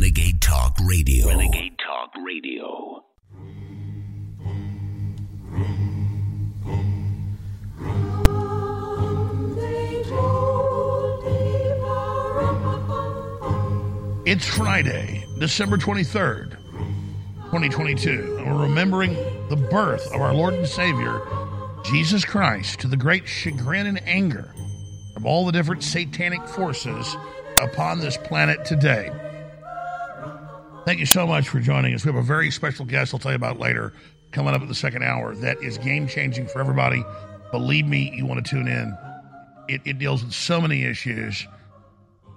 Renegade Talk Radio. Renegade Talk Radio. It's Friday, December 23rd, 2022, and we're remembering the birth of our Lord and Savior, Jesus Christ, to the great chagrin and anger of all the different satanic forces upon this planet today. Thank you so much for joining us. We have a very special guest I'll tell you about later coming up at the second hour that is game changing for everybody. Believe me, you want to tune in. It, it deals with so many issues.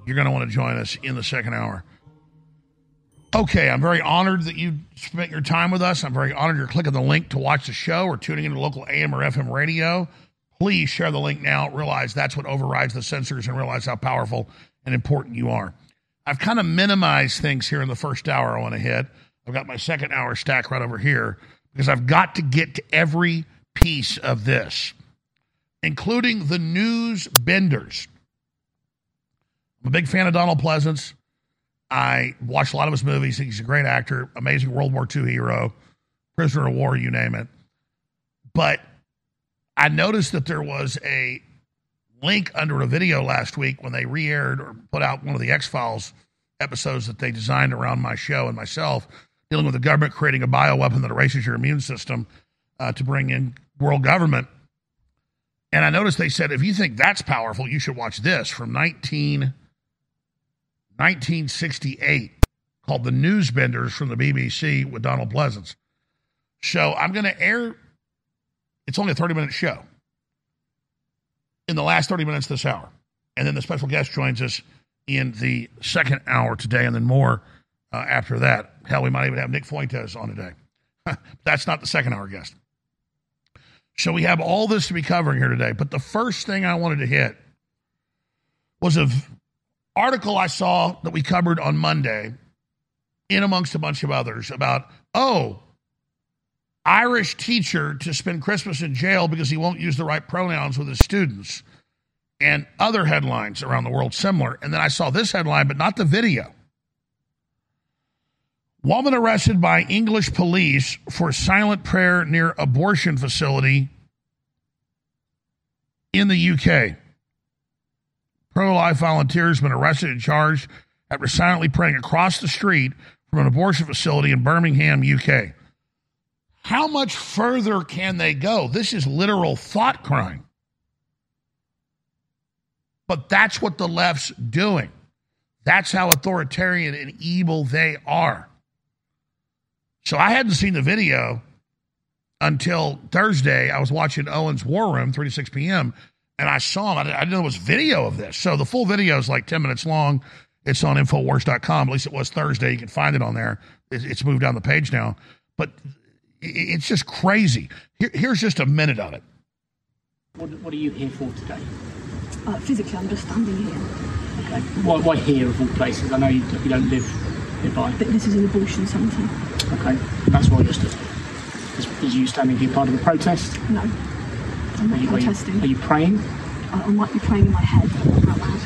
You're going to want to join us in the second hour. Okay, I'm very honored that you spent your time with us. I'm very honored you're clicking the link to watch the show or tuning into local AM or FM radio. Please share the link now. Realize that's what overrides the censors and realize how powerful and important you are. I've kind of minimized things here in the first hour I want to hit. I've got my second hour stack right over here because I've got to get to every piece of this, including the news benders. I'm a big fan of Donald Pleasence. I watched a lot of his movies. He's a great actor, amazing World War II hero, prisoner of war, you name it. But I noticed that there was a link under a video last week when they re aired or put out one of the X Files episodes that they designed around my show and myself, dealing with the government creating a bioweapon that erases your immune system uh, to bring in world government. And I noticed they said, if you think that's powerful, you should watch this from 19. 1968 called The Newsbenders from the BBC with Donald Pleasence. So I'm going to air, it's only a 30 minute show in the last 30 minutes this hour. And then the special guest joins us in the second hour today, and then more uh, after that. Hell, we might even have Nick Fuentes on today. That's not the second hour guest. So we have all this to be covering here today. But the first thing I wanted to hit was a article I saw that we covered on Monday, in amongst a bunch of others, about, oh, Irish teacher to spend Christmas in jail because he won't use the right pronouns with his students, and other headlines around the world similar. And then I saw this headline, but not the video. Woman arrested by English police for silent prayer near abortion facility in the UK. Pro life volunteers been arrested and charged after silently praying across the street from an abortion facility in Birmingham, UK. How much further can they go? This is literal thought crime. But that's what the left's doing. That's how authoritarian and evil they are. So I hadn't seen the video until Thursday. I was watching Owen's War Room, 3 to 6 p.m., and I saw him. I didn't know it was video of this. So the full video is like 10 minutes long. It's on Infowars.com. At least it was Thursday. You can find it on there. It's moved down the page now. But it's just crazy. Here, here's just a minute of it. What, what are you here for today? Uh, physically, I'm just standing here. Okay. Why, why here of all places? I know you, you don't live nearby. But this is an abortion centre. Okay. That's why you're stood. Is, is you standing here part of the protest? No. I'm not Are you, are you- protesting. are you praying? I, I might be praying in my head out loud.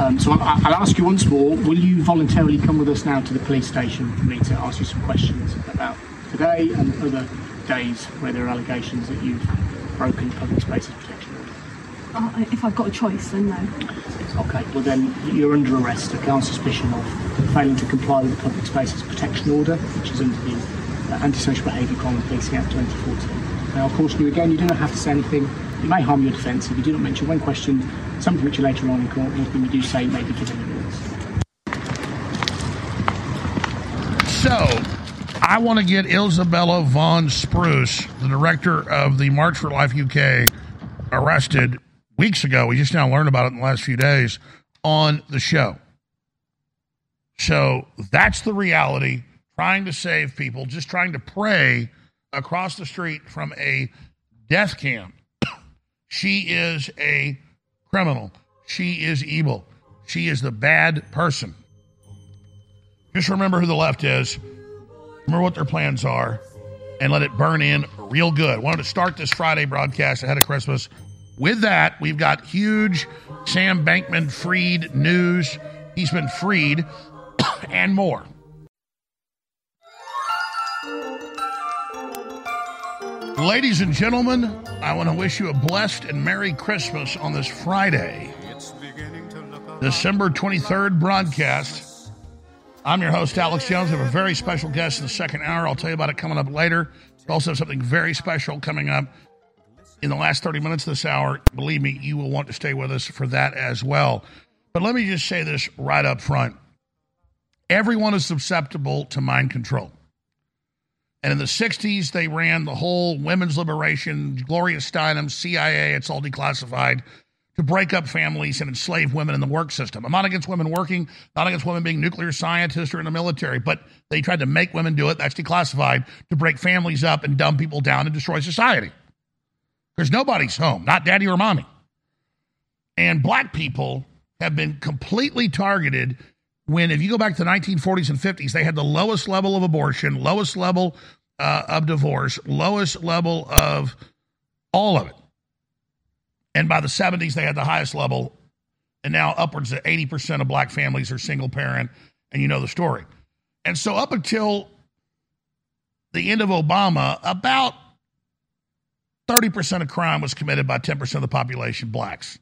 Um, so I'll, I'll ask you once more. Will you voluntarily come with us now to the police station for me to ask you some questions about today and other days where there are allegations that you've broken public spaces protection order? Uh, if I've got a choice, then no. Okay, well then you're under arrest okay, on suspicion of failing to comply with the Public Spaces Protection Order, which is under the uh, Antisocial Behaviour Crime and Policing Act 2014. Now, I'll caution you again, you do not have to say anything. It may harm your defence if you do not mention when questioned something which you later on in court, anything you do say may be given evidence. So, I want to get Isabella Vaughan-Spruce, the director of the March for Life UK, arrested weeks ago. We just now learned about it in the last few days on the show. So, that's the reality. Trying to save people, just trying to pray across the street from a death camp. she is a criminal. She is evil. She is the bad person. Just remember who the left is. Remember what their plans are and let it burn in real good. Wanted to start this Friday broadcast ahead of Christmas. With that, we've got huge Sam Bankman-Fried news. He's been freed and more. Ladies and gentlemen, I want to wish you a blessed and Merry Christmas on this Friday, December 23rd broadcast. I'm your host, Alex Jones. I have a very special guest in the second hour. I'll tell you about it coming up later. We also have something very special coming up in the last 30 minutes of this hour. Believe me, you will want to stay with us for that as well. But let me just say this right up front everyone is susceptible to mind control. And in the 60s, they ran the whole women's liberation, Gloria Steinem, CIA, it's all declassified, to break up families and enslave women in the work system. I'm not against women working, not against women being nuclear scientists or in the military, but they tried to make women do it. That's declassified to break families up and dumb people down and destroy society. Because nobody's home, not daddy or mommy. And black people have been completely targeted when, if you go back to the 1940s and 50s, they had the lowest level of abortion, lowest level uh, of divorce, lowest level of all of it. And by the 70s, they had the highest level. And now upwards of 80% of black families are single parent. And you know the story. And so, up until the end of Obama, about 30% of crime was committed by 10% of the population, blacks.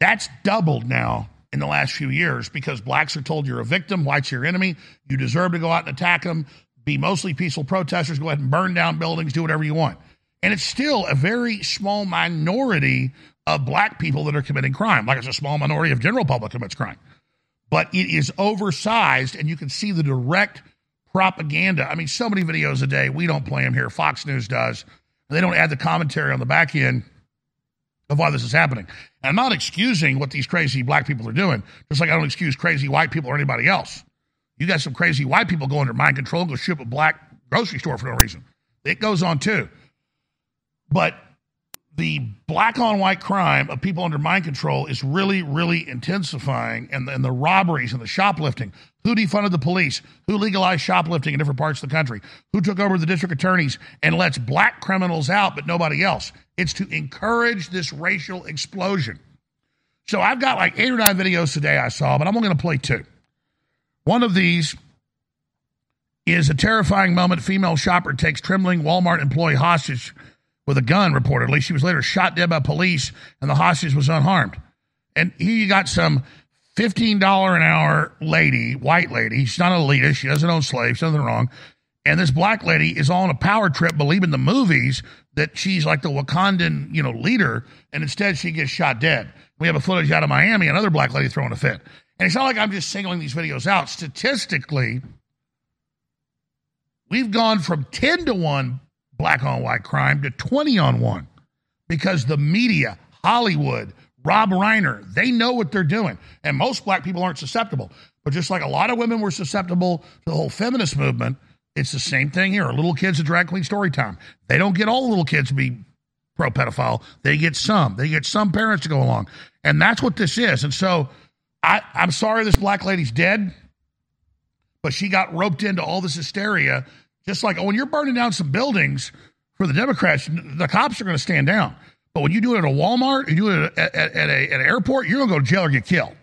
That's doubled now in the last few years because blacks are told you're a victim, whites your enemy, you deserve to go out and attack them, be mostly peaceful protesters, go ahead and burn down buildings, do whatever you want. And it's still a very small minority of black people that are committing crime, like it's a small minority of general public commits crime. But it is oversized, and you can see the direct propaganda. I mean, so many videos a day. We don't play them here. Fox News does. They don't add the commentary on the back end of why this is happening. And I'm not excusing what these crazy black people are doing, just like I don't excuse crazy white people or anybody else. You got some crazy white people go under mind control and go shoot a black grocery store for no reason. It goes on too. But the black on white crime of people under mind control is really, really intensifying, and the, and the robberies and the shoplifting. Who defunded the police? Who legalized shoplifting in different parts of the country? Who took over the district attorneys and lets black criminals out, but nobody else? It's to encourage this racial explosion. So I've got like eight or nine videos today I saw, but I'm only going to play two. One of these is a terrifying moment. Female shopper takes trembling Walmart employee hostage with a gun, reportedly. She was later shot dead by police, and the hostage was unharmed. And he got some $15 an hour lady, white lady. She's not an elitist. She doesn't own slaves, nothing wrong. And this black lady is on a power trip, believing the movies that she's like the Wakandan, you know, leader, and instead she gets shot dead. We have a footage out of Miami, another black lady throwing a fit. And it's not like I'm just singling these videos out. Statistically, we've gone from 10 to 1 black on white crime to 20 on 1 because the media, Hollywood, Rob Reiner, they know what they're doing. And most black people aren't susceptible. But just like a lot of women were susceptible to the whole feminist movement, it's the same thing here. Little kids at drag queen story time. They don't get all little kids to be pro pedophile. They get some. They get some parents to go along. And that's what this is. And so I, I'm sorry this black lady's dead, but she got roped into all this hysteria just like, when you're burning down some buildings for the Democrats, the cops are going to stand down. But when you do it at a Walmart, you do it at, at, at, a, at an airport, you're going to go to jail or get killed.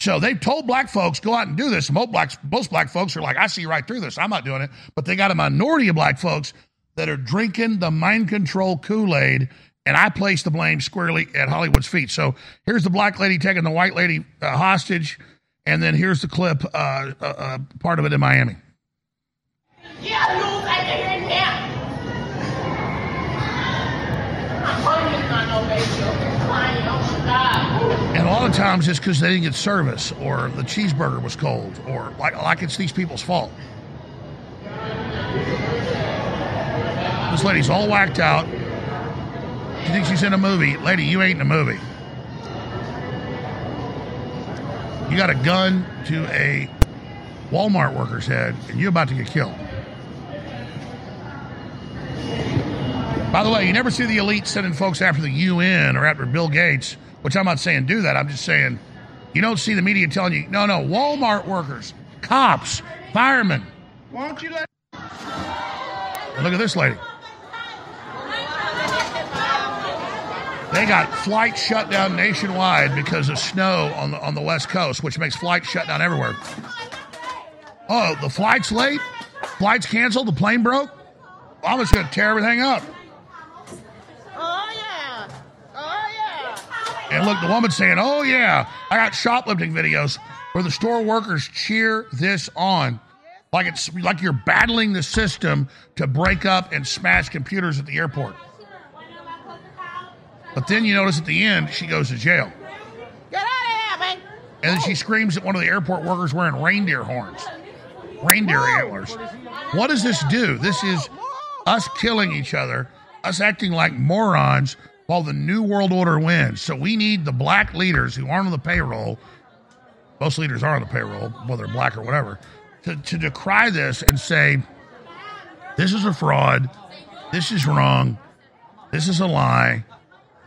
So they've told black folks, go out and do this. Most black, most black folks are like, I see right through this. I'm not doing it. But they got a minority of black folks that are drinking the mind control Kool Aid. And I place the blame squarely at Hollywood's feet. So here's the black lady taking the white lady uh, hostage. And then here's the clip, uh, uh, uh part of it in Miami. And a lot of times it's because they didn't get service or the cheeseburger was cold or like, like it's these people's fault. This lady's all whacked out. You think she's in a movie? Lady, you ain't in a movie. You got a gun to a Walmart worker's head and you're about to get killed. By the way, you never see the elite sending folks after the UN or after Bill Gates, which I'm not saying do that. I'm just saying you don't see the media telling you, no, no, Walmart workers, cops, firemen. Why don't you let. look at this lady. They got flights shut down nationwide because of snow on the on the west coast, which makes flights shut down everywhere. Oh, the flight's late? Flight's canceled? The plane broke? I'm just going to tear everything up. And look, the woman's saying, Oh, yeah, I got shoplifting videos where the store workers cheer this on. Like it's like you're battling the system to break up and smash computers at the airport. But then you notice at the end, she goes to jail. Get out of here, man. And then she screams at one of the airport workers wearing reindeer horns, reindeer antlers. What does this do? This is us killing each other, us acting like morons while the New World Order wins. So we need the black leaders who aren't on the payroll. Most leaders are on the payroll, whether black or whatever, to, to decry this and say, this is a fraud. This is wrong. This is a lie.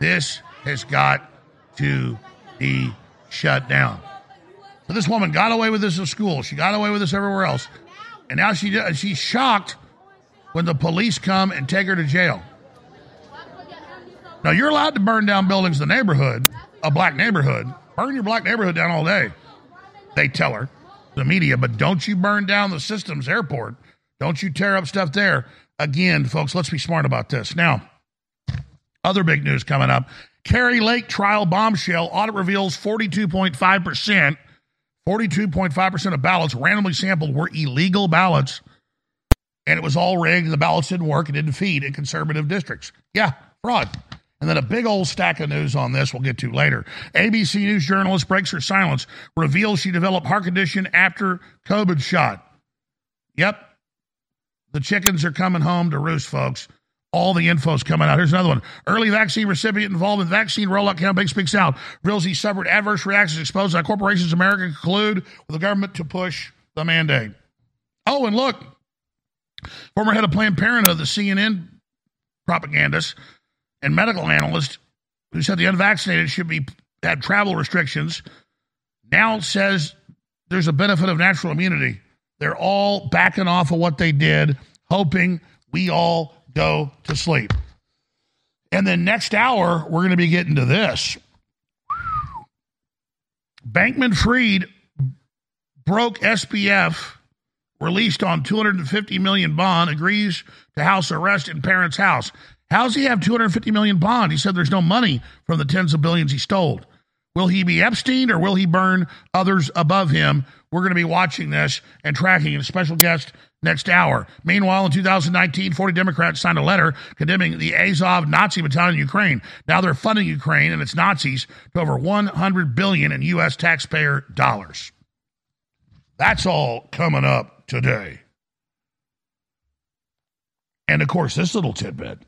This has got to be shut down. So this woman got away with this at school. She got away with this everywhere else, and now she she's shocked when the police come and take her to jail. Now you're allowed to burn down buildings in the neighborhood, a black neighborhood. Burn your black neighborhood down all day. They tell her, the media, but don't you burn down the systems airport. Don't you tear up stuff there. Again, folks, let's be smart about this. Now, other big news coming up. Kari Lake trial bombshell. Audit reveals 42.5%, 42.5% of ballots randomly sampled were illegal ballots. And it was all rigged. The ballots didn't work. It didn't feed in conservative districts. Yeah, fraud. And then a big old stack of news on this we'll get to later. ABC News journalist breaks her silence, reveals she developed heart condition after COVID shot. Yep. The chickens are coming home to roost, folks. All the info's coming out. Here's another one. Early vaccine recipient involved in vaccine rollout campaign speaks out. Reveals he suffered adverse reactions exposed by corporations America conclude with the government to push the mandate. Oh, and look, former head of Planned Parenthood, the CNN propagandist, and medical analyst who said the unvaccinated should be had travel restrictions now says there's a benefit of natural immunity. They're all backing off of what they did, hoping we all go to sleep. And then next hour, we're going to be getting to this. Bankman Fried broke SBF, released on 250 million bond, agrees to house arrest in parents' house. How's he have 250 million bond? He said there's no money from the tens of billions he stole. Will he be Epstein or will he burn others above him? We're going to be watching this and tracking a special guest next hour. Meanwhile, in 2019, 40 Democrats signed a letter condemning the Azov Nazi battalion in Ukraine. Now they're funding Ukraine and its Nazis to over 100 billion in U.S. taxpayer dollars. That's all coming up today. And of course, this little tidbit.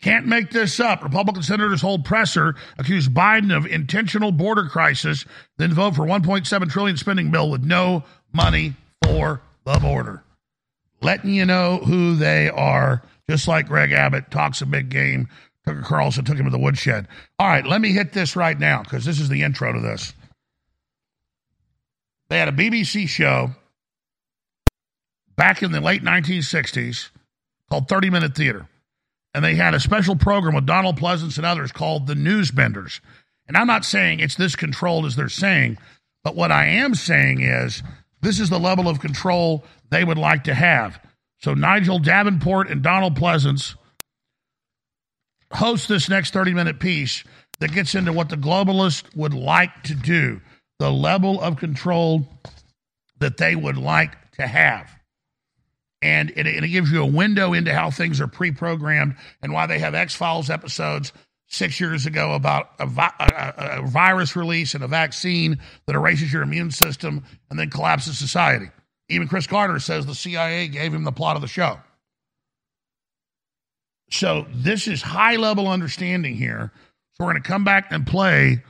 Can't make this up. Republican senators hold presser, accuse Biden of intentional border crisis, then vote for 1.7 trillion spending bill with no money for the border. Letting you know who they are, just like Greg Abbott talks a big game. Tucker Carlson took him to the woodshed. All right, let me hit this right now because this is the intro to this. They had a BBC show back in the late 1960s called 30 Minute Theater and they had a special program with Donald Pleasence and others called the Newsbenders. And I'm not saying it's this controlled as they're saying, but what I am saying is this is the level of control they would like to have. So Nigel Davenport and Donald Pleasence host this next 30 minute piece that gets into what the globalists would like to do, the level of control that they would like to have and it, it, gives you a window into how things are pre-programmed and why they have X-Files episodes six years ago about a, vi- a, a, virus release and a vaccine that erases your immune system and then collapses society. Even Chris Carter says the CIA gave him the plot of the show. So this is high-level understanding here. So we're going to come back and play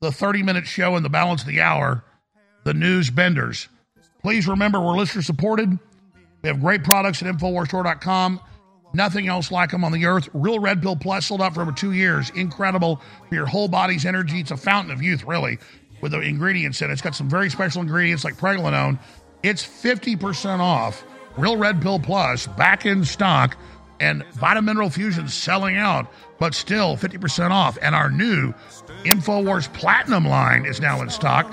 the 30-minute show in the balance of the hour, the news benders. Please remember we're listener supported. We have great products at InfoWarsStore.com. Nothing else like them on the earth. Real Red Pill Plus sold out for over two years. Incredible for your whole body's energy. It's a fountain of youth, really, with the ingredients in it. It's got some very special ingredients like pregnenolone. It's 50% off. Real Red Pill Plus back in stock and Vitamin Mineral Fusion selling out, but still 50% off. And our new InfoWars Platinum line is now in stock.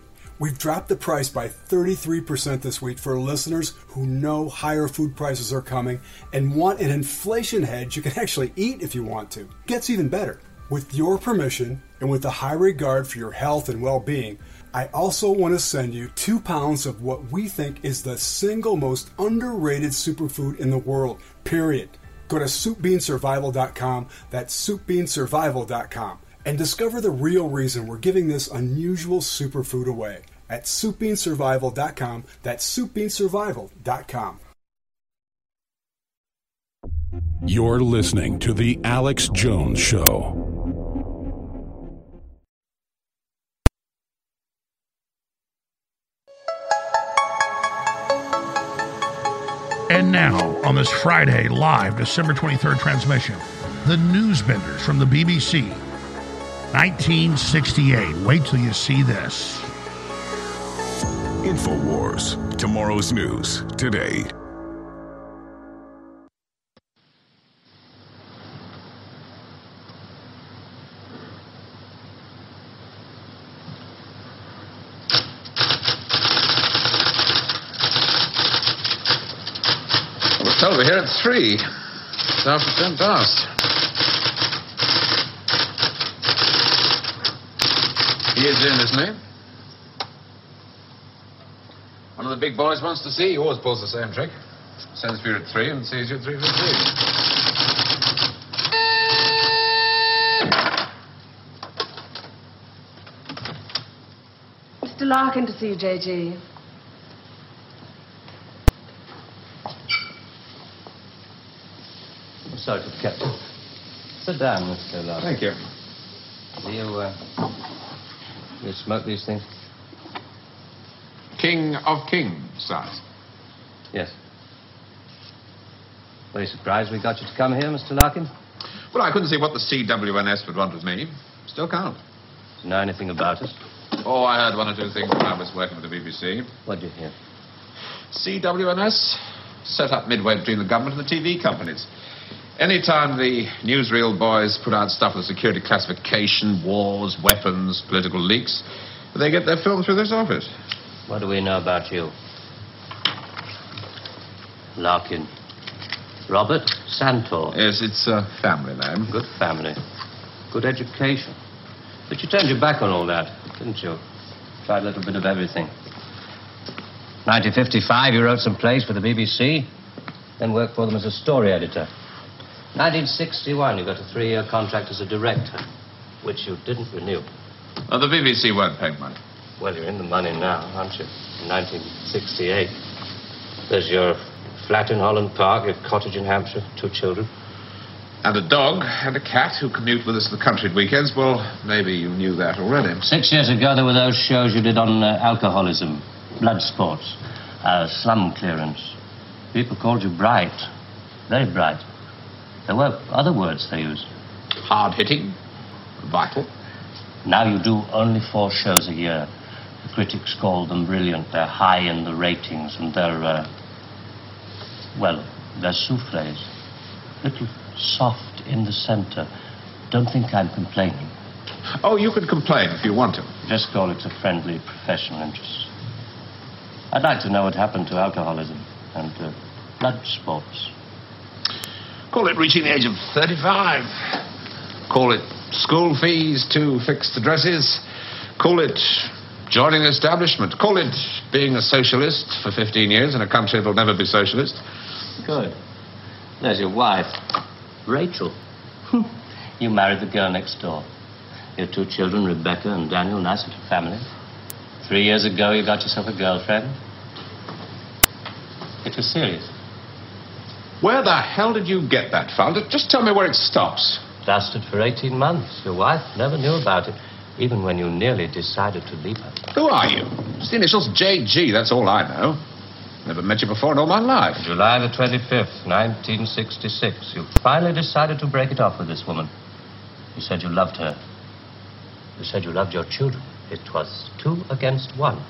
We've dropped the price by 33% this week for listeners who know higher food prices are coming and want an inflation hedge you can actually eat if you want to. Gets even better. With your permission and with a high regard for your health and well being, I also want to send you two pounds of what we think is the single most underrated superfood in the world, period. Go to soupbeansurvival.com, that's soupbeansurvival.com, and discover the real reason we're giving this unusual superfood away at soupbeansurvival.com, that's soupbeansurvival.com. You're listening to The Alex Jones Show. And now, on this Friday, live December 23rd transmission, The Newsbenders from the BBC. 1968. Wait till you see this. InfoWars. Tomorrow's news today. Told we're here at three. It's after ten past. He is in, isn't he? One of the big boys wants to see. He always pulls the same trick. Sends for you at three and sees you at three fifteen. Mr. Larkin to see you, J.G. Sorry to have kept you. Sit down, Mr. Larkin. Thank you. Do you, uh, you smoke these things? King of Kings, sirs. Yes. Very surprised we got you to come here, Mr. Larkin. Well, I couldn't see what the CWNS would want with me. Still can't. Know anything about us? Oh, I heard one or two things when I was working with the BBC. What'd you hear? CWNS set up midway between the government and the TV companies. Anytime the newsreel boys put out stuff with security classification, wars, weapons, political leaks, they get their film through this office. What do we know about you? Larkin. Robert Santor. Yes, it's a family name. Good family. Good education. But you turned your back on all that, didn't you? Tried a little bit of everything. 1955, you wrote some plays for the BBC, then worked for them as a story editor. 1961, you got a three-year contract as a director, which you didn't renew. Uh, the BBC weren't paying money. Well, you're in the money now, aren't you? In 1968. There's your flat in Holland Park, your cottage in Hampshire, two children. And a dog and a cat who commute with us to the country at weekends. Well, maybe you knew that already. Six years ago, there were those shows you did on uh, alcoholism, blood sports, uh, slum clearance. People called you bright. Very bright. There were other words they used. Hard hitting, vital. Now you do only four shows a year. The critics call them brilliant. They're high in the ratings, and they're, uh, well, The souffles. Little soft in the center. Don't think I'm complaining. Oh, you can complain if you want to. Just call it a friendly professional interest. I'd like to know what happened to alcoholism and uh, blood sports. Call it reaching the age of 35. Call it school fees to fixed addresses. Call it joining the establishment. Call it being a socialist for 15 years in a country that'll never be socialist. Good. There's your wife, Rachel. Hm. you married the girl next door. Your two children, Rebecca and Daniel, nice little family. Three years ago, you got yourself a girlfriend. It was serious. Where the hell did you get that from? Just tell me where it stops. Lasted for 18 months. Your wife never knew about it, even when you nearly decided to leave her. Who are you? It's the initials JG, that's all I know. Never met you before in all my life. July the 25th, 1966. You finally decided to break it off with this woman. You said you loved her. You said you loved your children. It was two against one.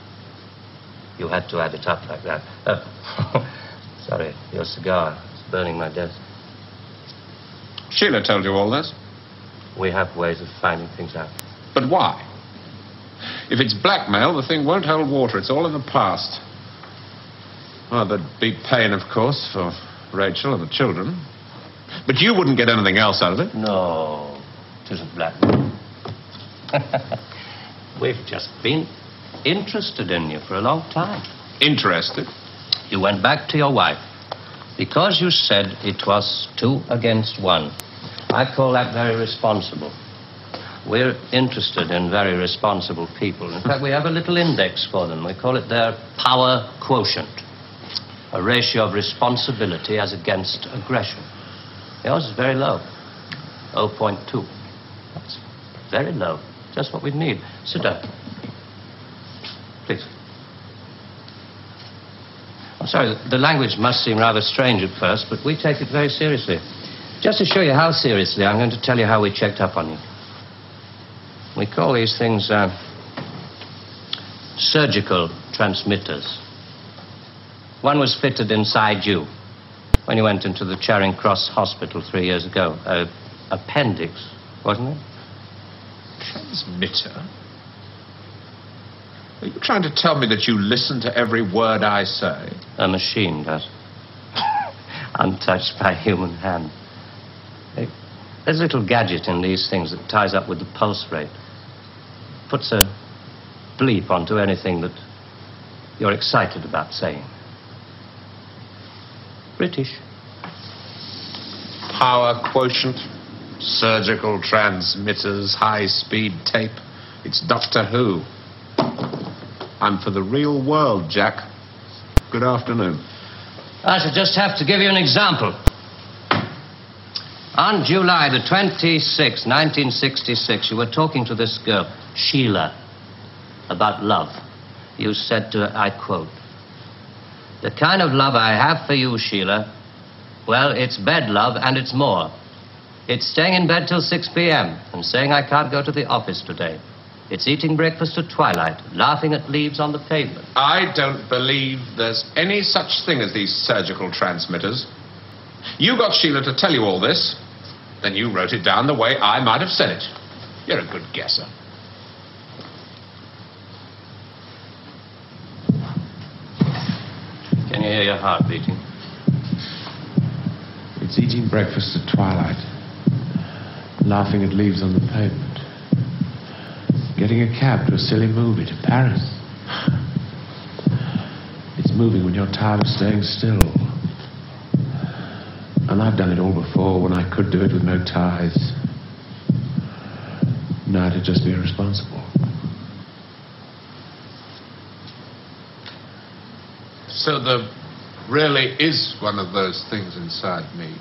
You had to add it up like that. Uh, sorry, your cigar is burning my desk. Sheila told you all this? We have ways of finding things out. But why? If it's blackmail, the thing won't hold water. It's all in the past. Well, there'd be pain, of course, for Rachel and the children. But you wouldn't get anything else out of it. No, it isn't blackmail. We've just been interested in you for a long time. Interested? You went back to your wife because you said it was two against one. I call that very responsible. We're interested in very responsible people. In fact, we have a little index for them. We call it their power quotient, a ratio of responsibility as against aggression. Yours is very low, 0.2. That's very low. Just what we need. Sit down. Please. I'm sorry, the language must seem rather strange at first, but we take it very seriously. Just to show you how seriously, I'm going to tell you how we checked up on you. We call these things uh, surgical transmitters. One was fitted inside you when you went into the Charing Cross Hospital three years ago. Uh, appendix, wasn't it? Transmitter? Are you trying to tell me that you listen to every word I say? A machine does. Untouched by human hand. There's a little gadget in these things that ties up with the pulse rate. Puts a bleep onto anything that you're excited about saying. British. Power quotient, surgical transmitters, high speed tape. It's Doctor Who. I'm for the real world, Jack. Good afternoon. I shall just have to give you an example. On July the 26th, 1966, you were talking to this girl, Sheila, about love. You said to her, I quote, The kind of love I have for you, Sheila, well, it's bed love and it's more. It's staying in bed till 6 p.m. and saying I can't go to the office today. It's eating breakfast at twilight, laughing at leaves on the pavement. I don't believe there's any such thing as these surgical transmitters. You got Sheila to tell you all this, then you wrote it down the way I might have said it. You're a good guesser. Can you hear your heart beating? It's eating breakfast at twilight, laughing at leaves on the pavement, getting a cab to a silly movie to Paris. It's moving when you're tired of staying still. And I've done it all before when I could do it with no ties. Now to just be irresponsible. So there really is one of those things inside me.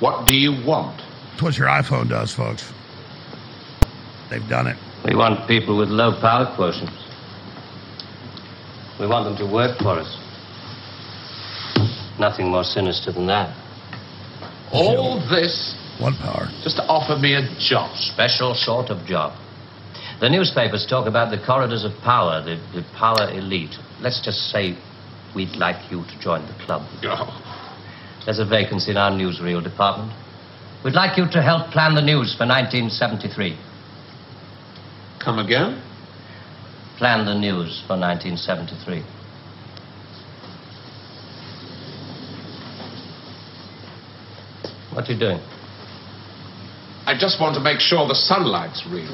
What do you want? That's what your iPhone does, folks. They've done it. We want people with low power quotients. We want them to work for us. Nothing more sinister than that. All this One power. just to offer me a job. Special sort of job. The newspapers talk about the corridors of power, the, the power elite. Let's just say we'd like you to join the club. There's a vacancy in our newsreel department. We'd like you to help plan the news for 1973. Come again? Plan the news for 1973. What are you doing? I just want to make sure the sunlight's real.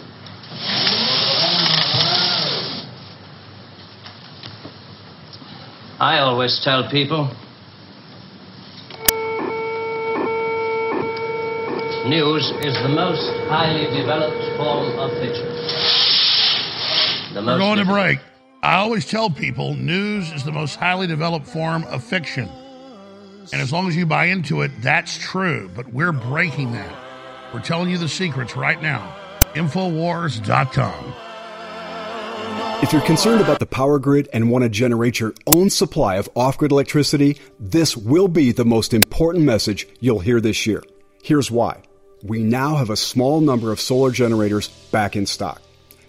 I always tell people news is the most highly developed form of fiction. The We're most going to break. I always tell people news is the most highly developed form of fiction. And as long as you buy into it, that's true. But we're breaking that. We're telling you the secrets right now. Infowars.com. If you're concerned about the power grid and want to generate your own supply of off grid electricity, this will be the most important message you'll hear this year. Here's why. We now have a small number of solar generators back in stock.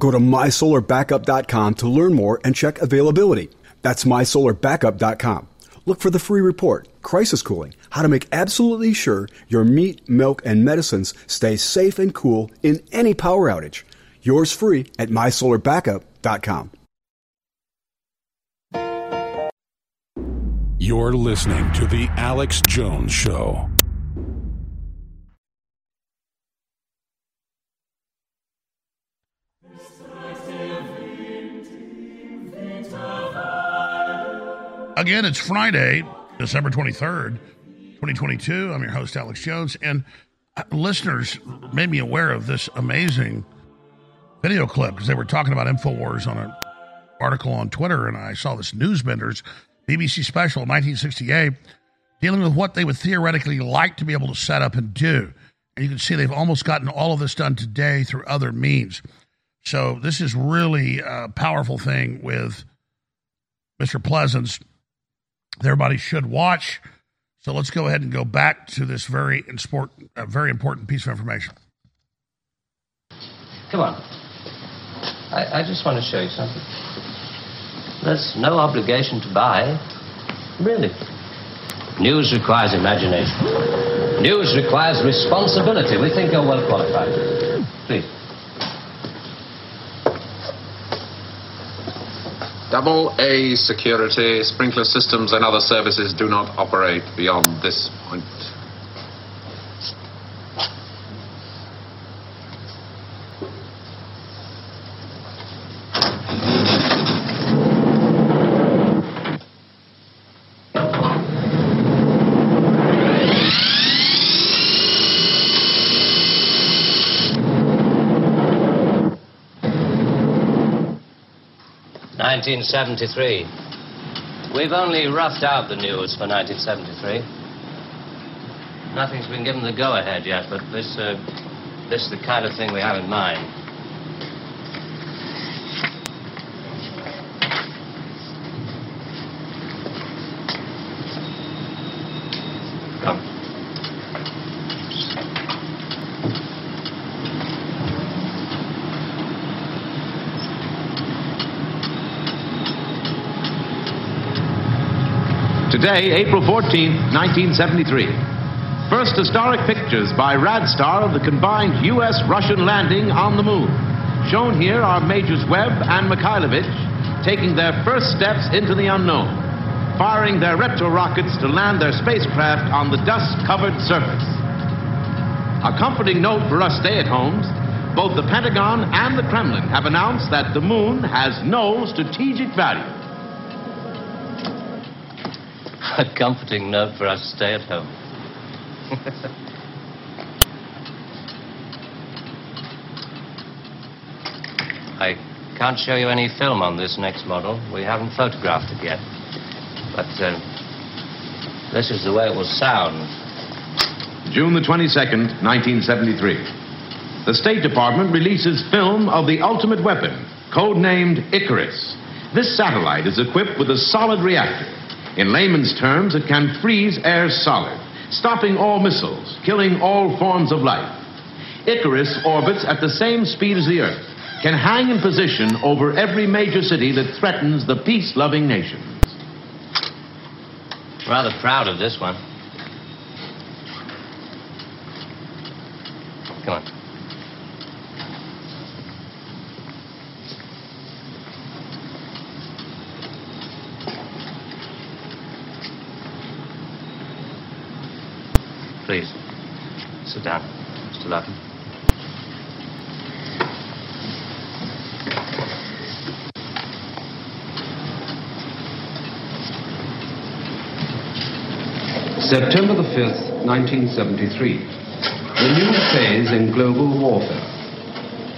Go to mysolarbackup.com to learn more and check availability. That's mysolarbackup.com. Look for the free report, Crisis Cooling, how to make absolutely sure your meat, milk, and medicines stay safe and cool in any power outage. Yours free at mysolarbackup.com. You're listening to The Alex Jones Show. Again, it's Friday, December 23rd, 2022. I'm your host, Alex Jones. And uh, listeners made me aware of this amazing video clip because they were talking about InfoWars on an article on Twitter. And I saw this Newsbenders BBC special 1968 dealing with what they would theoretically like to be able to set up and do. And you can see they've almost gotten all of this done today through other means. So this is really a powerful thing with Mr. Pleasence everybody should watch. So let's go ahead and go back to this very important, uh, very important piece of information. Come on. I, I just want to show you something. There's no obligation to buy. Really. News requires imagination. News requires responsibility. We think you're well qualified. Please. Double A security, sprinkler systems, and other services do not operate beyond this point. Nineteen seventy-three. We've only roughed out the news for 1973. Nothing's been given the go-ahead yet, but this, uh, this is the kind of thing we have in mind. Come. Today, April 14, 1973. First historic pictures by Radstar of the combined U.S. Russian landing on the moon. Shown here are Majors Webb and Mikhailovich taking their first steps into the unknown, firing their retro rockets to land their spacecraft on the dust covered surface. A comforting note for us stay at homes both the Pentagon and the Kremlin have announced that the moon has no strategic value. A comforting note for us stay at home. I can't show you any film on this next model. We haven't photographed it yet. But uh, this is the way it will sound. June the 22nd, 1973. The State Department releases film of the ultimate weapon, codenamed Icarus. This satellite is equipped with a solid reactor. In layman's terms, it can freeze air solid, stopping all missiles, killing all forms of life. Icarus orbits at the same speed as the Earth, can hang in position over every major city that threatens the peace loving nations. Rather proud of this one. Come on. Please, sit down, Mr. Larkin. September the 5th, 1973. The new phase in global warfare.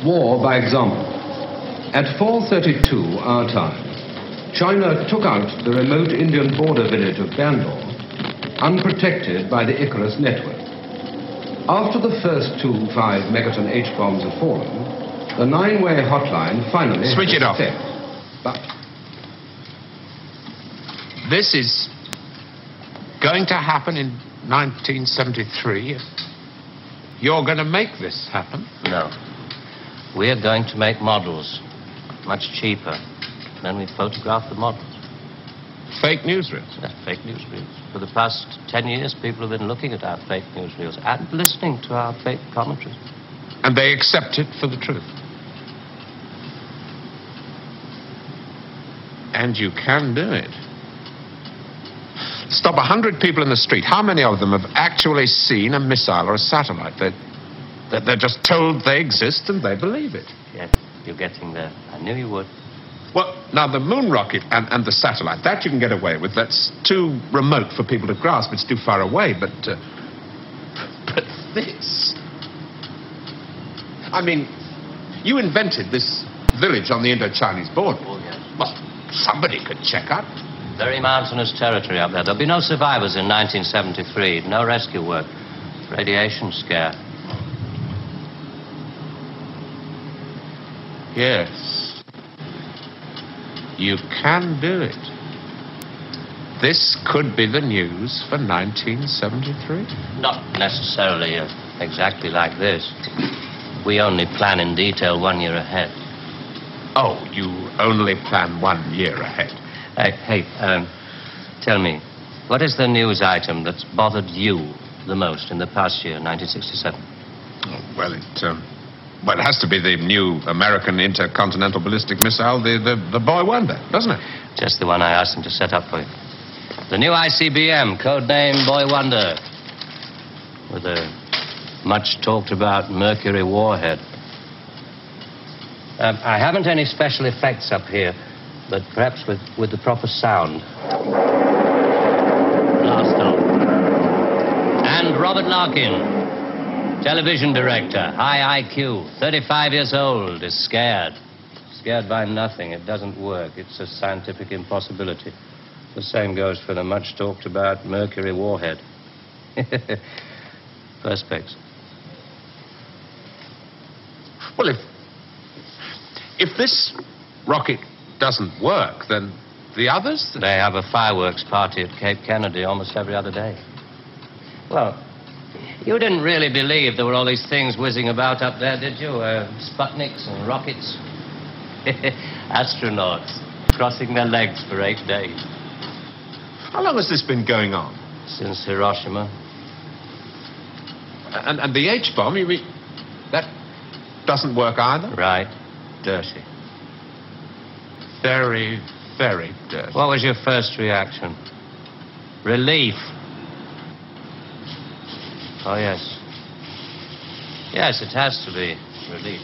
War by example. At 4.32 our time, China took out the remote Indian border village of Bandor, unprotected by the Icarus network. After the first two 5 megaton H-bombs have fallen, the nine-way hotline finally... Switch it off. effect. But This is going to happen in 1973. You're going to make this happen? No. We are going to make models, much cheaper. Then we photograph the models. Fake newsreels? Yeah, fake newsreels. For the past 10 years, people have been looking at our fake newsreels and listening to our fake commentaries. And they accept it for the truth. And you can do it. Stop a hundred people in the street. How many of them have actually seen a missile or a satellite? They're, they're, they're just told they exist and they believe it. Yes, you're getting there. I knew you would. Well, now the moon rocket and, and the satellite, that you can get away with. That's too remote for people to grasp. It's too far away. But, uh, but this. I mean, you invented this village on the Indo-Chinese border. Oh, yes. Well, somebody could check up. Very mountainous territory up there. There'll be no survivors in 1973. No rescue work. Radiation scare. Yes. You can do it. This could be the news for 1973. Not necessarily uh, exactly like this. We only plan in detail one year ahead. Oh, you only plan one year ahead. Hey, hey, um, tell me, what is the news item that's bothered you the most in the past year, 1967? Oh, well, it um, well, it has to be the new American intercontinental ballistic missile, the, the, the Boy Wonder, doesn't it? Just the one I asked him to set up for you. The new ICBM, codename Boy Wonder, with a much talked about Mercury warhead. Um, I haven't any special effects up here, but perhaps with, with the proper sound. Blast off. And Robert Larkin, television director, high IQ, 35 years old, is scared. Scared by nothing. It doesn't work. It's a scientific impossibility. The same goes for the much talked about Mercury warhead. Perspex. Well, if if this rocket doesn't work, then the others. They have a fireworks party at Cape Kennedy almost every other day. Well, you didn't really believe there were all these things whizzing about up there, did you? Uh, Sputniks and rockets. Astronauts crossing their legs for eight days. How long has this been going on? Since Hiroshima. And, and the H bomb, you mean that doesn't work either? Right. Dirty. Very, very dirty. What was your first reaction? Relief. Oh, yes. Yes, it has to be relief.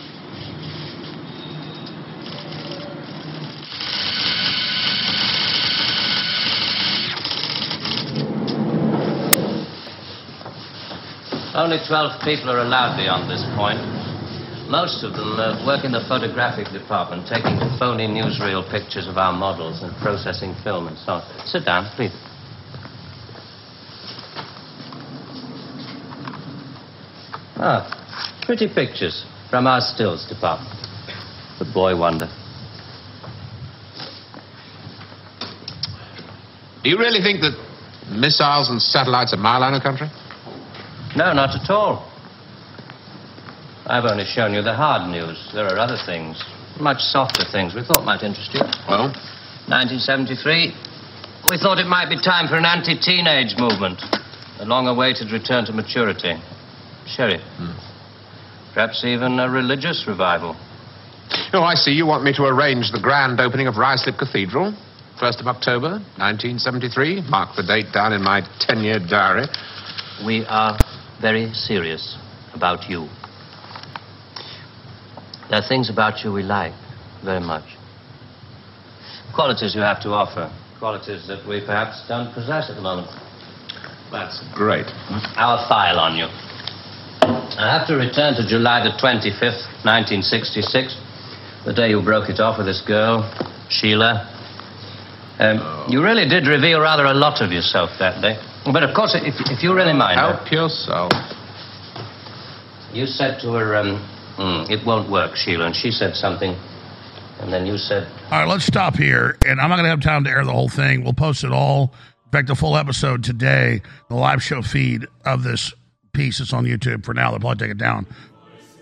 Only 12 people are allowed beyond this point. Most of them uh, work in the photographic department, taking phony newsreel pictures of our models and processing film and so on. Sit down, please. Ah, pretty pictures from our stills department. The boy wonder. Do you really think that missiles and satellites are my out of country? No, not at all. I've only shown you the hard news. There are other things, much softer things we thought might interest you. Well? 1973, we thought it might be time for an anti teenage movement, a long awaited return to maturity. Sheriff. Hmm. Perhaps even a religious revival. Oh, I see. You want me to arrange the grand opening of Ruislip Cathedral. 1st of October, 1973. Mark the date down in my 10 year diary. We are very serious about you. There are things about you we like very much. Qualities you have to offer. Qualities that we perhaps don't possess at the moment. That's great. Our file on you. I have to return to July the 25th, 1966, the day you broke it off with this girl, Sheila. Um, You really did reveal rather a lot of yourself that day. But of course, if, if you really mind her, Help yourself. you said to her, um, "Hmm, it won't work, Sheila, and she said something, and then you said, All right, let's stop here. And I'm not going to have time to air the whole thing. We'll post it all. In fact, the full episode today, the live show feed of this piece that's on YouTube for now. They'll probably take it down.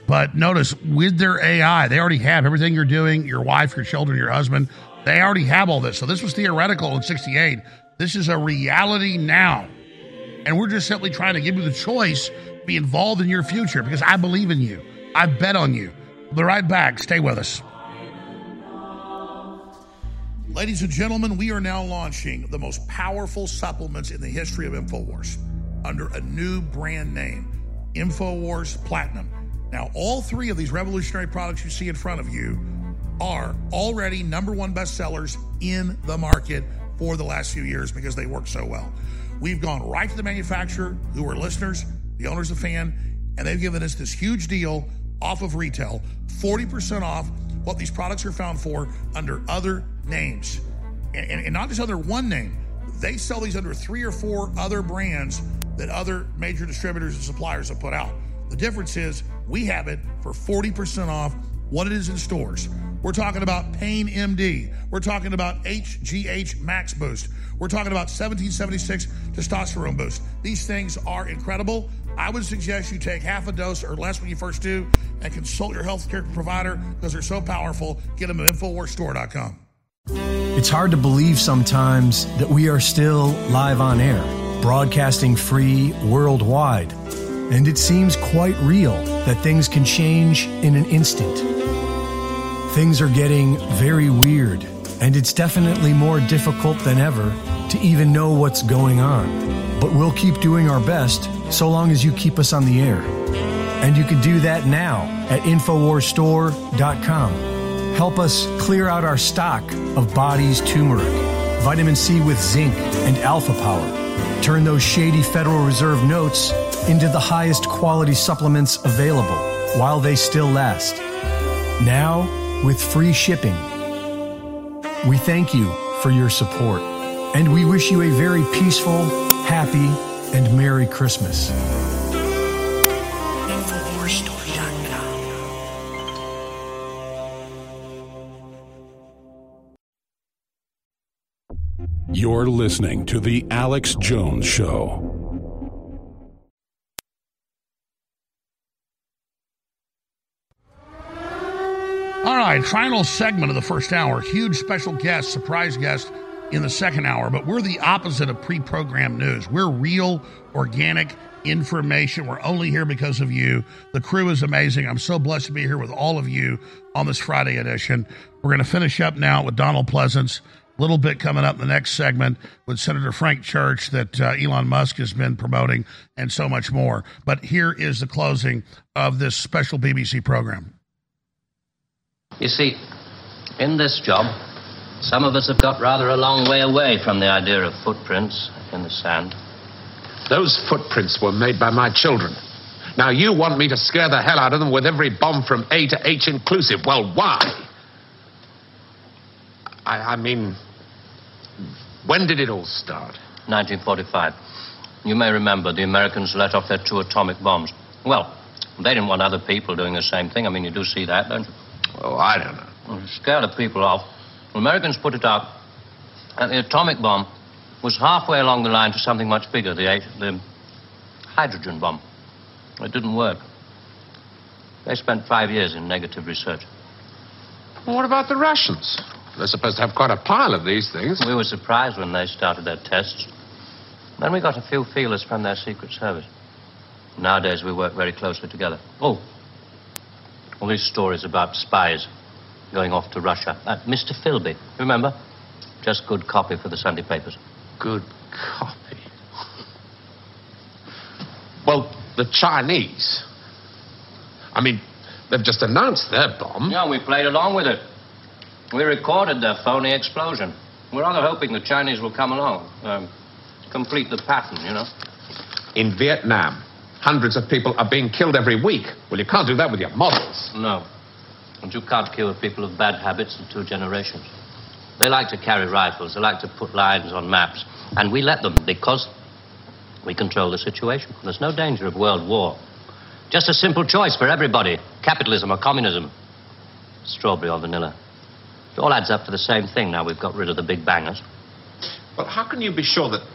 But notice with their AI, they already have everything you're doing your wife, your children, your husband. They already have all this. So this was theoretical in 68. This is a reality now. And we're just simply trying to give you the choice to be involved in your future because I believe in you. I bet on you. We'll be right back. Stay with us. Ladies and gentlemen, we are now launching the most powerful supplements in the history of InfoWars under a new brand name InfoWars Platinum. Now, all three of these revolutionary products you see in front of you are already number one bestsellers in the market for the last few years because they work so well. We've gone right to the manufacturer, who are listeners, the owners of Fan, and they've given us this huge deal off of retail 40% off what these products are found for under other names. And, and, and not just under one name, they sell these under three or four other brands that other major distributors and suppliers have put out. The difference is we have it for 40% off what it is in stores. We're talking about Pain MD. We're talking about HGH Max Boost. We're talking about 1776 Testosterone Boost. These things are incredible. I would suggest you take half a dose or less when you first do and consult your healthcare provider because they're so powerful. Get them at InfoWarsStore.com. It's hard to believe sometimes that we are still live on air, broadcasting free worldwide. And it seems quite real that things can change in an instant. Things are getting very weird, and it's definitely more difficult than ever to even know what's going on. But we'll keep doing our best so long as you keep us on the air. And you can do that now at InfoWarsStore.com. Help us clear out our stock of body's turmeric, vitamin C with zinc, and alpha power. Turn those shady Federal Reserve notes into the highest quality supplements available while they still last. Now, with free shipping. We thank you for your support, and we wish you a very peaceful, happy, and Merry Christmas. You're listening to The Alex Jones Show. All right, final segment of the first hour. Huge special guest, surprise guest in the second hour, but we're the opposite of pre programmed news. We're real, organic information. We're only here because of you. The crew is amazing. I'm so blessed to be here with all of you on this Friday edition. We're going to finish up now with Donald Pleasence. A little bit coming up in the next segment with Senator Frank Church that uh, Elon Musk has been promoting and so much more. But here is the closing of this special BBC program. You see, in this job, some of us have got rather a long way away from the idea of footprints in the sand. Those footprints were made by my children. Now, you want me to scare the hell out of them with every bomb from A to H inclusive. Well, why? I, I mean, when did it all start? 1945. You may remember the Americans let off their two atomic bombs. Well, they didn't want other people doing the same thing. I mean, you do see that, don't you? Oh, I don't know. Well, to scare the people off, the Americans put it up, and the atomic bomb was halfway along the line to something much bigger, the, the hydrogen bomb. It didn't work. They spent five years in negative research. Well, what about the Russians? They're supposed to have quite a pile of these things. We were surprised when they started their tests. Then we got a few feelers from their Secret Service. Nowadays, we work very closely together. Oh, all these stories about spies going off to Russia. Uh, Mr. Philby, remember? Just good copy for the Sunday papers. Good copy. Well, the Chinese. I mean, they've just announced their bomb. Yeah, we played along with it. We recorded their phony explosion. We're rather hoping the Chinese will come along, um, complete the pattern, you know. In Vietnam, hundreds of people are being killed every week. Well, you can't do that with your models. No. And you can't kill people of bad habits in two generations. They like to carry rifles, they like to put lines on maps, and we let them because we control the situation. There's no danger of world war. Just a simple choice for everybody capitalism or communism, strawberry or vanilla. It all adds up to the same thing now we've got rid of the big bangers. But how can you be sure that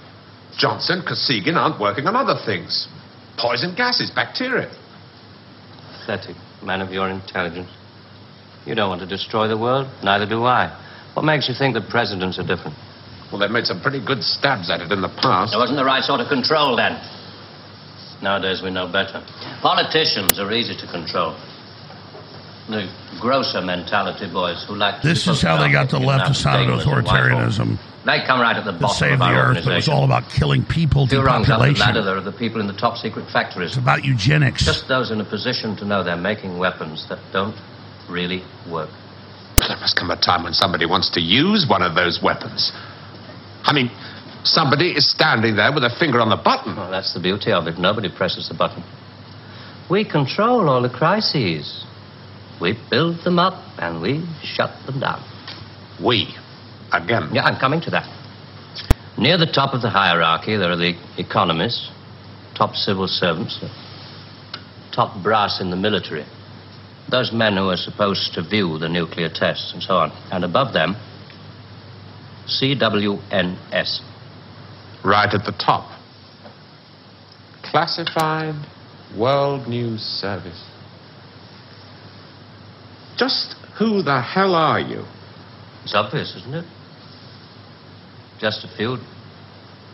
Johnson, Kosygin aren't working on other things? Poison gases, bacteria. Pathetic man of your intelligence. You don't want to destroy the world, neither do I. What makes you think that presidents are different? Well, they've made some pretty good stabs at it in the past. There wasn't the right sort of control then. Nowadays we know better. Politicians are easy to control. The grosser mentality boys who like. This is how they got the left to side of authoritarianism They come right at the to bottom save of the our earth. It was all about killing people, Two rungs up the ladder, depopulation. there are the people in the top secret factories. It's about eugenics. Just those in a position to know they're making weapons that don't really work. There must come a time when somebody wants to use one of those weapons. I mean, somebody is standing there with a finger on the button. Well, that's the beauty of it. Nobody presses the button. We control all the crises. We build them up and we shut them down. We. Again. Yeah, I'm coming to that. Near the top of the hierarchy, there are the economists, top civil servants, top brass in the military. Those men who are supposed to view the nuclear tests and so on. And above them, CWNS. Right at the top. Classified World News Service. Just who the hell are you? It's obvious, isn't it? Just a few,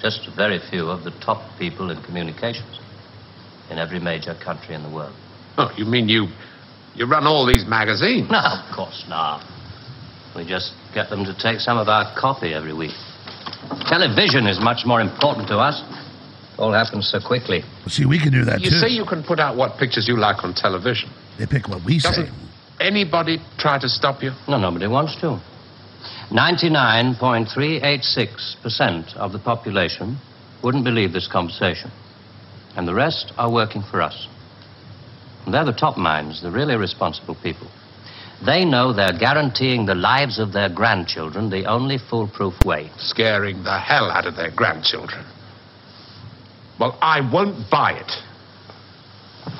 just a very few of the top people in communications in every major country in the world. Oh, you mean you you run all these magazines? No, of course not. We just get them to take some of our copy every week. Television is much more important to us. It all happens so quickly. See, we can do that You too. say you can put out what pictures you like on television. They pick what we say. Anybody try to stop you? No, nobody wants to. 99.386% of the population wouldn't believe this conversation. And the rest are working for us. And they're the top minds, the really responsible people. They know they're guaranteeing the lives of their grandchildren the only foolproof way. Scaring the hell out of their grandchildren. Well, I won't buy it.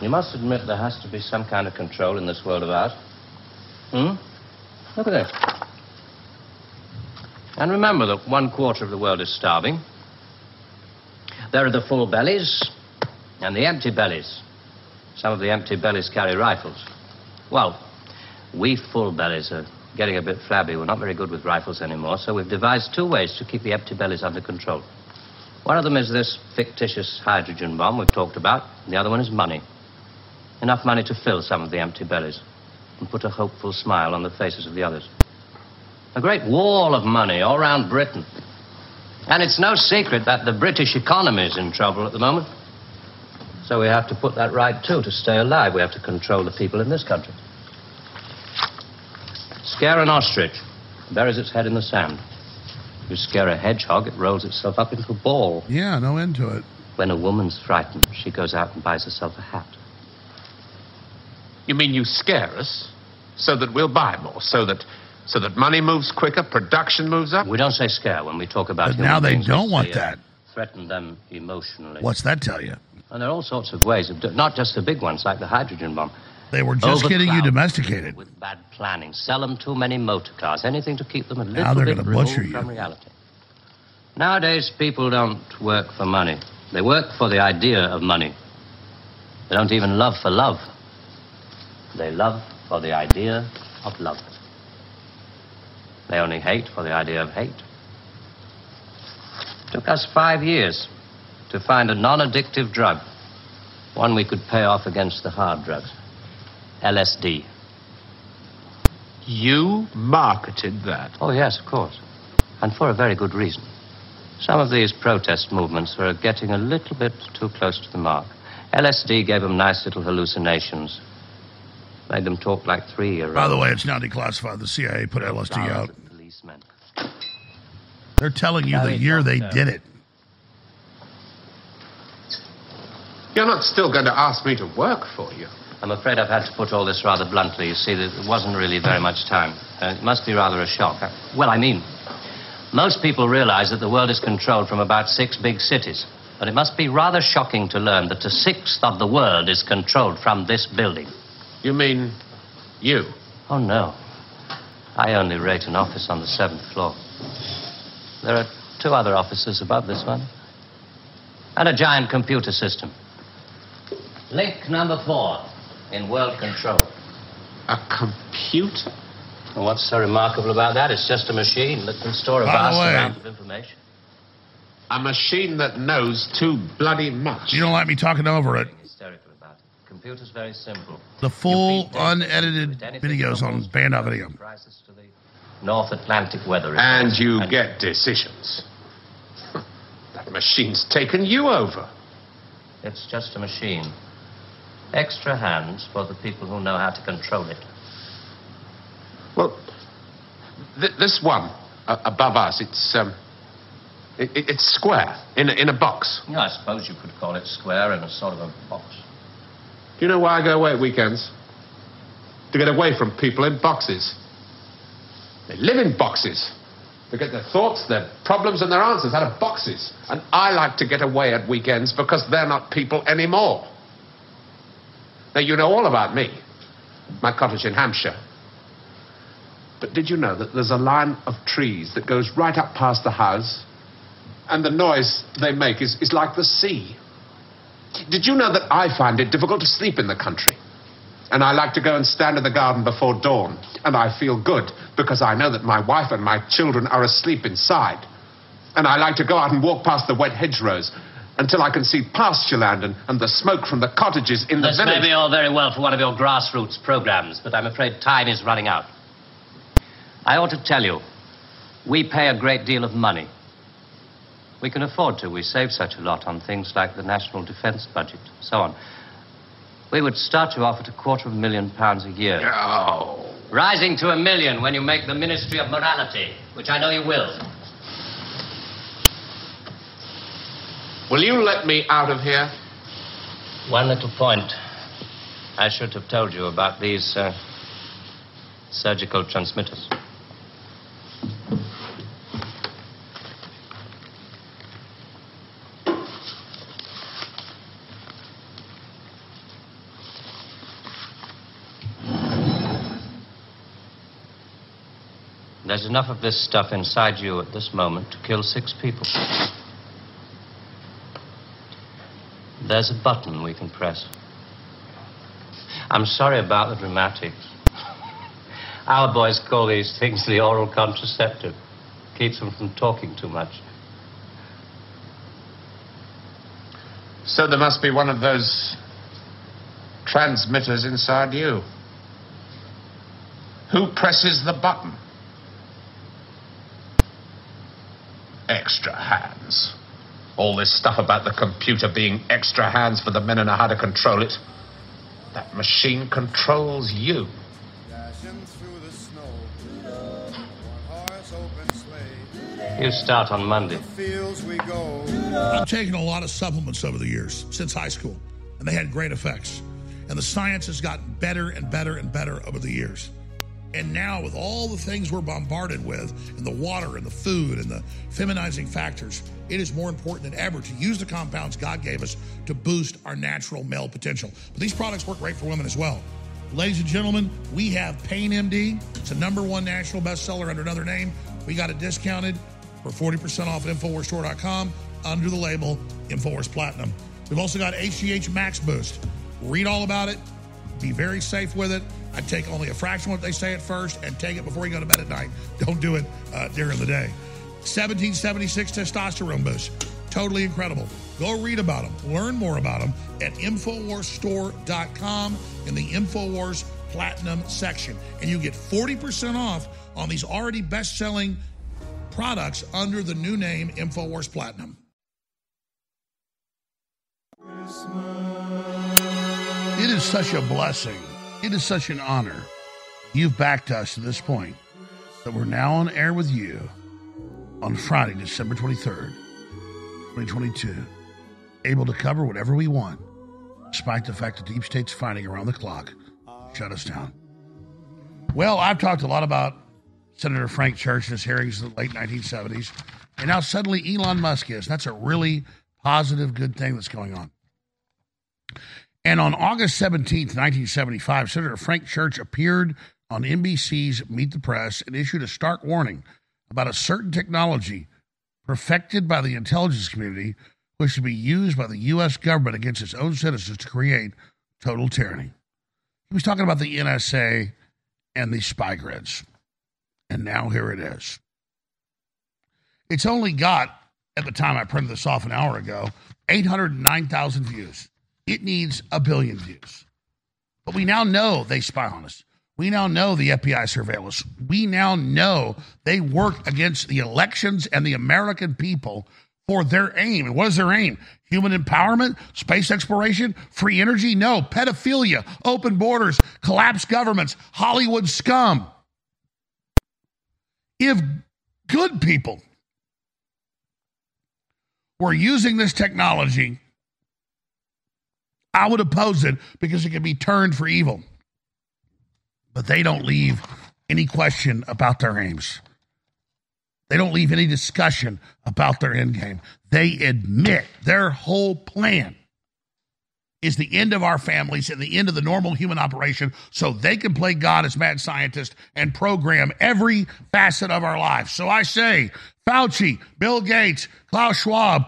You must admit there has to be some kind of control in this world of ours. Hmm? Look at this. And remember that one quarter of the world is starving. There are the full bellies and the empty bellies. Some of the empty bellies carry rifles. Well, we full bellies are getting a bit flabby. We're not very good with rifles anymore, so we've devised two ways to keep the empty bellies under control. One of them is this fictitious hydrogen bomb we've talked about. The other one is money. Enough money to fill some of the empty bellies and put a hopeful smile on the faces of the others. A great wall of money all round Britain. And it's no secret that the British economy is in trouble at the moment. So we have to put that right, too, to stay alive. We have to control the people in this country. Scare an ostrich, buries its head in the sand. You scare a hedgehog, it rolls itself up into a ball. Yeah, no end to it. When a woman's frightened, she goes out and buys herself a hat. You mean you scare us so that we'll buy more, so that so that money moves quicker, production moves up? We don't say scare when we talk about But now they don't want say, uh, that. Threaten them emotionally. What's that tell you? And there are all sorts of ways of do- not just the big ones like the hydrogen bomb. They were just getting you domesticated. with bad planning. Sell them too many motor cars. Anything to keep them a little Now they're bit gonna removed butcher you. from reality. Nowadays, people don't work for money. They work for the idea of money. They don't even love for love. They love for the idea of love. They only hate for the idea of hate. It took us five years to find a non addictive drug, one we could pay off against the hard drugs LSD. You marketed that. Oh, yes, of course. And for a very good reason. Some of these protest movements were getting a little bit too close to the mark. LSD gave them nice little hallucinations. Made them talk like three year olds. By the way, it's now declassified. The CIA put LSD out. Policemen. They're telling you the year they did it. You're not still going to ask me to work for you. I'm afraid I've had to put all this rather bluntly. You see, there wasn't really very much time. Uh, it must be rather a shock. Uh, Well, I mean, most people realize that the world is controlled from about six big cities. But it must be rather shocking to learn that a sixth of the world is controlled from this building. You mean you? Oh, no. I only rate an office on the seventh floor. There are two other offices above this one. And a giant computer system. Link number four in world control. A computer? Well, what's so remarkable about that? It's just a machine that can store a By vast way- amount of information. A machine that knows too bloody much. You don't like me talking over it. Hysterical about it. Computer's very simple. The full unedited videos on Banned Video. Prices to the North Atlantic weather. report. And you get decisions. that machine's taken you over. It's just a machine. Extra hands for the people who know how to control it. Well, th- this one uh, above us, it's um, it, it- it's square in a, in a box. Yeah, I suppose you could call it square in a sort of a box. Do you know why I go away at weekends? To get away from people in boxes. They live in boxes. They get their thoughts, their problems, and their answers out of boxes. And I like to get away at weekends because they're not people anymore. Now, you know all about me, my cottage in Hampshire. But did you know that there's a line of trees that goes right up past the house? And the noise they make is, is like the sea. Did you know that I find it difficult to sleep in the country? And I like to go and stand in the garden before dawn. And I feel good because I know that my wife and my children are asleep inside. And I like to go out and walk past the wet hedgerows until I can see pasture land and, and the smoke from the cottages in the This village. may be all very well for one of your grassroots programs, but I'm afraid time is running out. I ought to tell you, we pay a great deal of money. We can afford to. We save such a lot on things like the national defense budget, so on. We would start you off at a quarter of a million pounds a year. Oh. Rising to a million when you make the Ministry of Morality, which I know you will. Will you let me out of here? One little point. I should have told you about these uh, surgical transmitters. There's enough of this stuff inside you at this moment to kill six people. There's a button we can press. I'm sorry about the dramatics. Our boys call these things the oral contraceptive. Keeps them from talking too much. So there must be one of those transmitters inside you. Who presses the button? Extra hands. All this stuff about the computer being extra hands for the men who know how to control it. That machine controls you. You start on Monday. I've taken a lot of supplements over the years since high school, and they had great effects. And the science has gotten better and better and better over the years. And now, with all the things we're bombarded with, and the water and the food and the feminizing factors, it is more important than ever to use the compounds God gave us to boost our natural male potential. But these products work great for women as well. Ladies and gentlemen, we have Pain MD. It's a number one national bestseller under another name. We got it discounted for 40% off at InfoWarsStore.com under the label InfoWars Platinum. We've also got HGH Max Boost. Read all about it. Be very safe with it. I take only a fraction of what they say at first and take it before you go to bed at night. Don't do it uh, during the day. 1776 testosterone boost. Totally incredible. Go read about them. Learn more about them at InfoWarsStore.com in the InfoWars Platinum section. And you get 40% off on these already best selling products under the new name InfoWars Platinum. It is such a blessing. It is such an honor. You've backed us to this point that we're now on air with you on Friday, December 23rd, 2022, able to cover whatever we want, despite the fact that Deep State's fighting around the clock shut us down. Well, I've talked a lot about Senator Frank Church and his hearings in the late 1970s, and now suddenly Elon Musk is. That's a really positive, good thing that's going on. And on August 17th, 1975, Senator Frank Church appeared on NBC's Meet the Press and issued a stark warning about a certain technology perfected by the intelligence community which should be used by the U.S. government against its own citizens to create total tyranny. He was talking about the NSA and the spy grids. And now here it is. It's only got, at the time I printed this off an hour ago, 809,000 views. It needs a billion views. But we now know they spy on us. We now know the FBI surveillance. We now know they work against the elections and the American people for their aim. And what is their aim? Human empowerment, space exploration, free energy? No, pedophilia, open borders, collapsed governments, Hollywood scum. If good people were using this technology I would oppose it because it can be turned for evil. But they don't leave any question about their aims. They don't leave any discussion about their end game. They admit their whole plan is the end of our families and the end of the normal human operation so they can play God as mad scientist and program every facet of our lives. So I say, Fauci, Bill Gates, Klaus Schwab,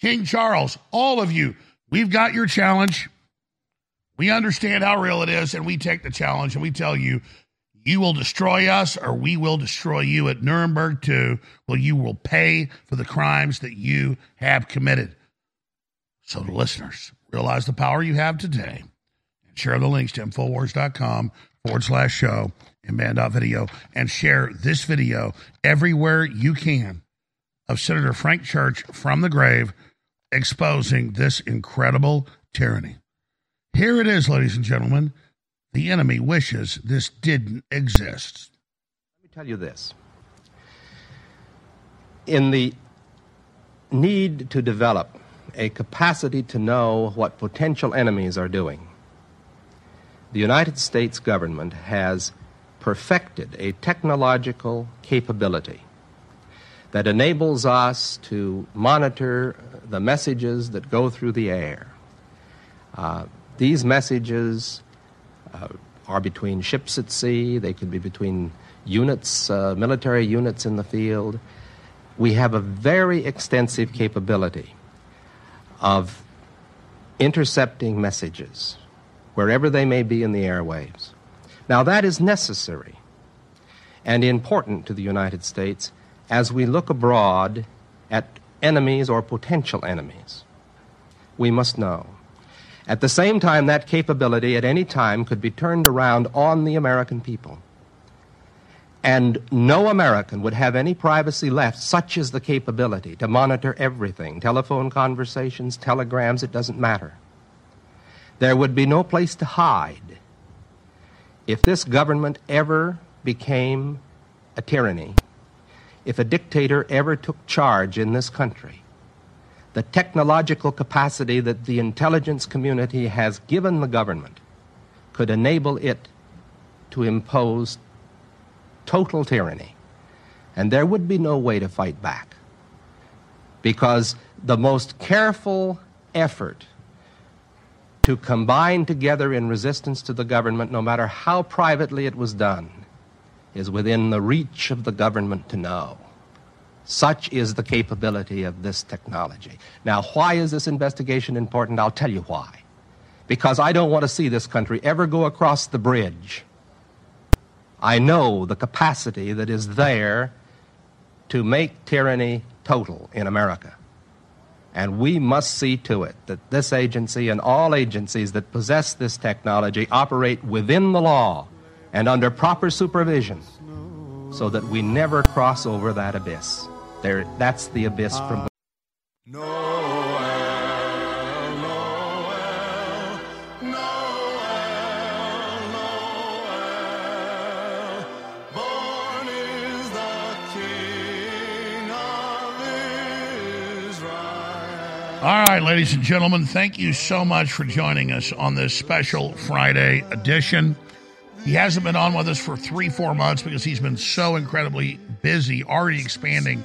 King Charles, all of you, We've got your challenge. We understand how real it is, and we take the challenge and we tell you, you will destroy us or we will destroy you at Nuremberg too. Well, you will pay for the crimes that you have committed. So, the listeners, realize the power you have today and share the links to Infowars.com forward slash show and banned.video and share this video everywhere you can of Senator Frank Church from the grave exposing this incredible tyranny. Here it is, ladies and gentlemen. The enemy wishes this didn't exist. Let me tell you this. In the need to develop a capacity to know what potential enemies are doing, the United States government has perfected a technological capability that enables us to monitor the messages that go through the air. Uh, these messages uh, are between ships at sea, they could be between units, uh, military units in the field. We have a very extensive capability of intercepting messages wherever they may be in the airwaves. Now, that is necessary and important to the United States as we look abroad at enemies or potential enemies. We must know. At the same time, that capability at any time could be turned around on the American people. And no American would have any privacy left. Such is the capability to monitor everything telephone conversations, telegrams, it doesn't matter. There would be no place to hide. If this government ever became a tyranny, if a dictator ever took charge in this country, the technological capacity that the intelligence community has given the government could enable it to impose total tyranny. And there would be no way to fight back. Because the most careful effort to combine together in resistance to the government, no matter how privately it was done, is within the reach of the government to know. Such is the capability of this technology. Now, why is this investigation important? I'll tell you why. Because I don't want to see this country ever go across the bridge. I know the capacity that is there to make tyranny total in America. And we must see to it that this agency and all agencies that possess this technology operate within the law and under proper supervision so that we never cross over that abyss. There, that's the abyss from ah. All right, ladies and gentlemen, thank you so much for joining us on this special Friday edition. He hasn't been on with us for three, four months because he's been so incredibly busy, already expanding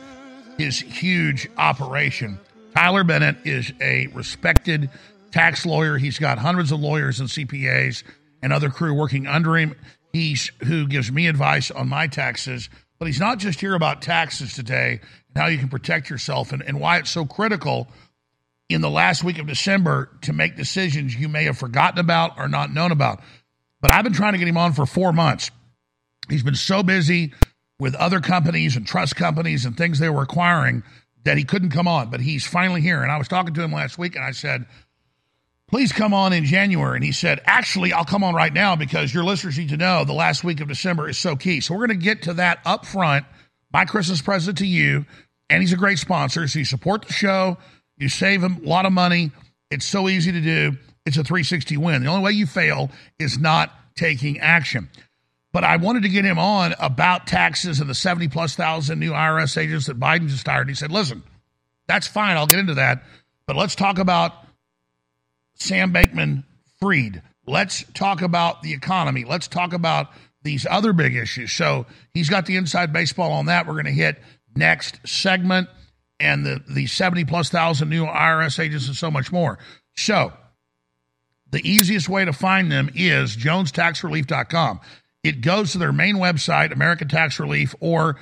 his huge operation. Tyler Bennett is a respected tax lawyer. He's got hundreds of lawyers and CPAs and other crew working under him. He's who gives me advice on my taxes. But he's not just here about taxes today and how you can protect yourself and, and why it's so critical in the last week of December to make decisions you may have forgotten about or not known about. But I've been trying to get him on for four months. He's been so busy with other companies and trust companies and things they were acquiring that he couldn't come on. But he's finally here. And I was talking to him last week and I said, please come on in January. And he said, actually, I'll come on right now because your listeners need to know the last week of December is so key. So we're going to get to that up front. My Christmas present to you. And he's a great sponsor. So you support the show you save them a lot of money. It's so easy to do. It's a 360 win. The only way you fail is not taking action. But I wanted to get him on about taxes and the 70 plus thousand new IRS agents that Biden just hired. He said, listen, that's fine. I'll get into that. But let's talk about Sam Bankman Fried. Let's talk about the economy. Let's talk about these other big issues. So he's got the inside baseball on that. We're going to hit next segment and the, the 70 plus thousand new IRS agents and so much more. So, the easiest way to find them is jonestaxrelief.com. It goes to their main website, American Tax Relief, or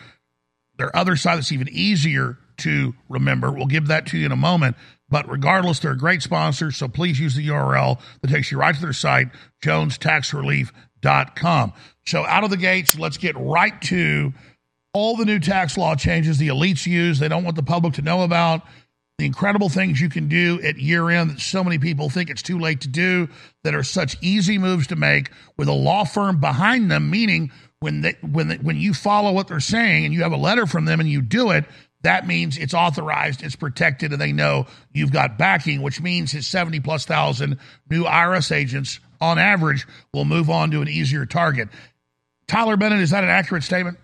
their other site that's even easier to remember. We'll give that to you in a moment. But regardless, they're a great sponsor, so please use the URL that takes you right to their site, jonestaxrelief.com. So out of the gates, let's get right to all the new tax law changes the elites use, they don't want the public to know about. The incredible things you can do at year end that so many people think it's too late to do, that are such easy moves to make with a law firm behind them, meaning when they, when they, when you follow what they're saying and you have a letter from them and you do it, that means it's authorized, it's protected, and they know you've got backing, which means his 70 plus thousand new IRS agents on average will move on to an easier target. Tyler Bennett, is that an accurate statement?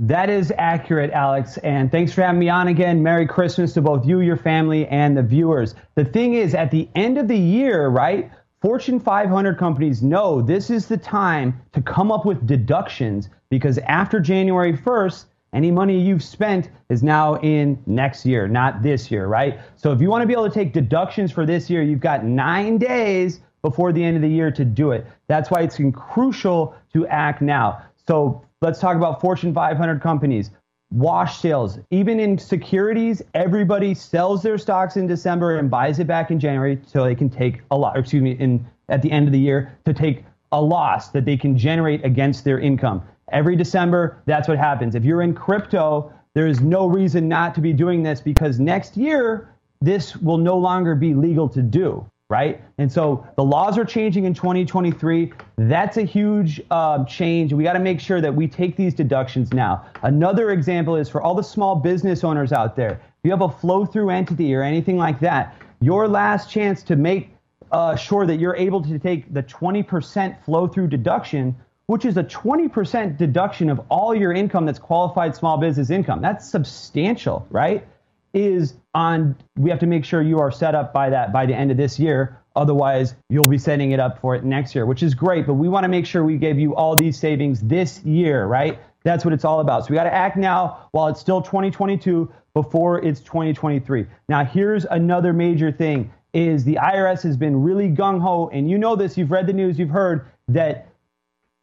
That is accurate, Alex. And thanks for having me on again. Merry Christmas to both you, your family, and the viewers. The thing is, at the end of the year, right? Fortune 500 companies know this is the time to come up with deductions because after January 1st, any money you've spent is now in next year, not this year, right? So if you want to be able to take deductions for this year, you've got nine days before the end of the year to do it. That's why it's crucial to act now. So Let's talk about Fortune 500 companies. Wash sales. Even in securities, everybody sells their stocks in December and buys it back in January so they can take a lot, excuse me, in at the end of the year to take a loss that they can generate against their income. Every December, that's what happens. If you're in crypto, there is no reason not to be doing this because next year, this will no longer be legal to do right? And so the laws are changing in 2023. That's a huge uh, change. We got to make sure that we take these deductions now. Another example is for all the small business owners out there. If you have a flow through entity or anything like that, your last chance to make uh, sure that you're able to take the 20% flow through deduction, which is a 20% deduction of all your income that's qualified small business income. That's substantial, right? is on we have to make sure you are set up by that by the end of this year Otherwise, you'll be setting it up for it next year, which is great. But we want to make sure we gave you all these savings this year, right? That's what it's all about. So we got to act now while it's still 2022 before it's 2023. Now, here's another major thing is the IRS has been really gung ho, and you know this, you've read the news, you've heard that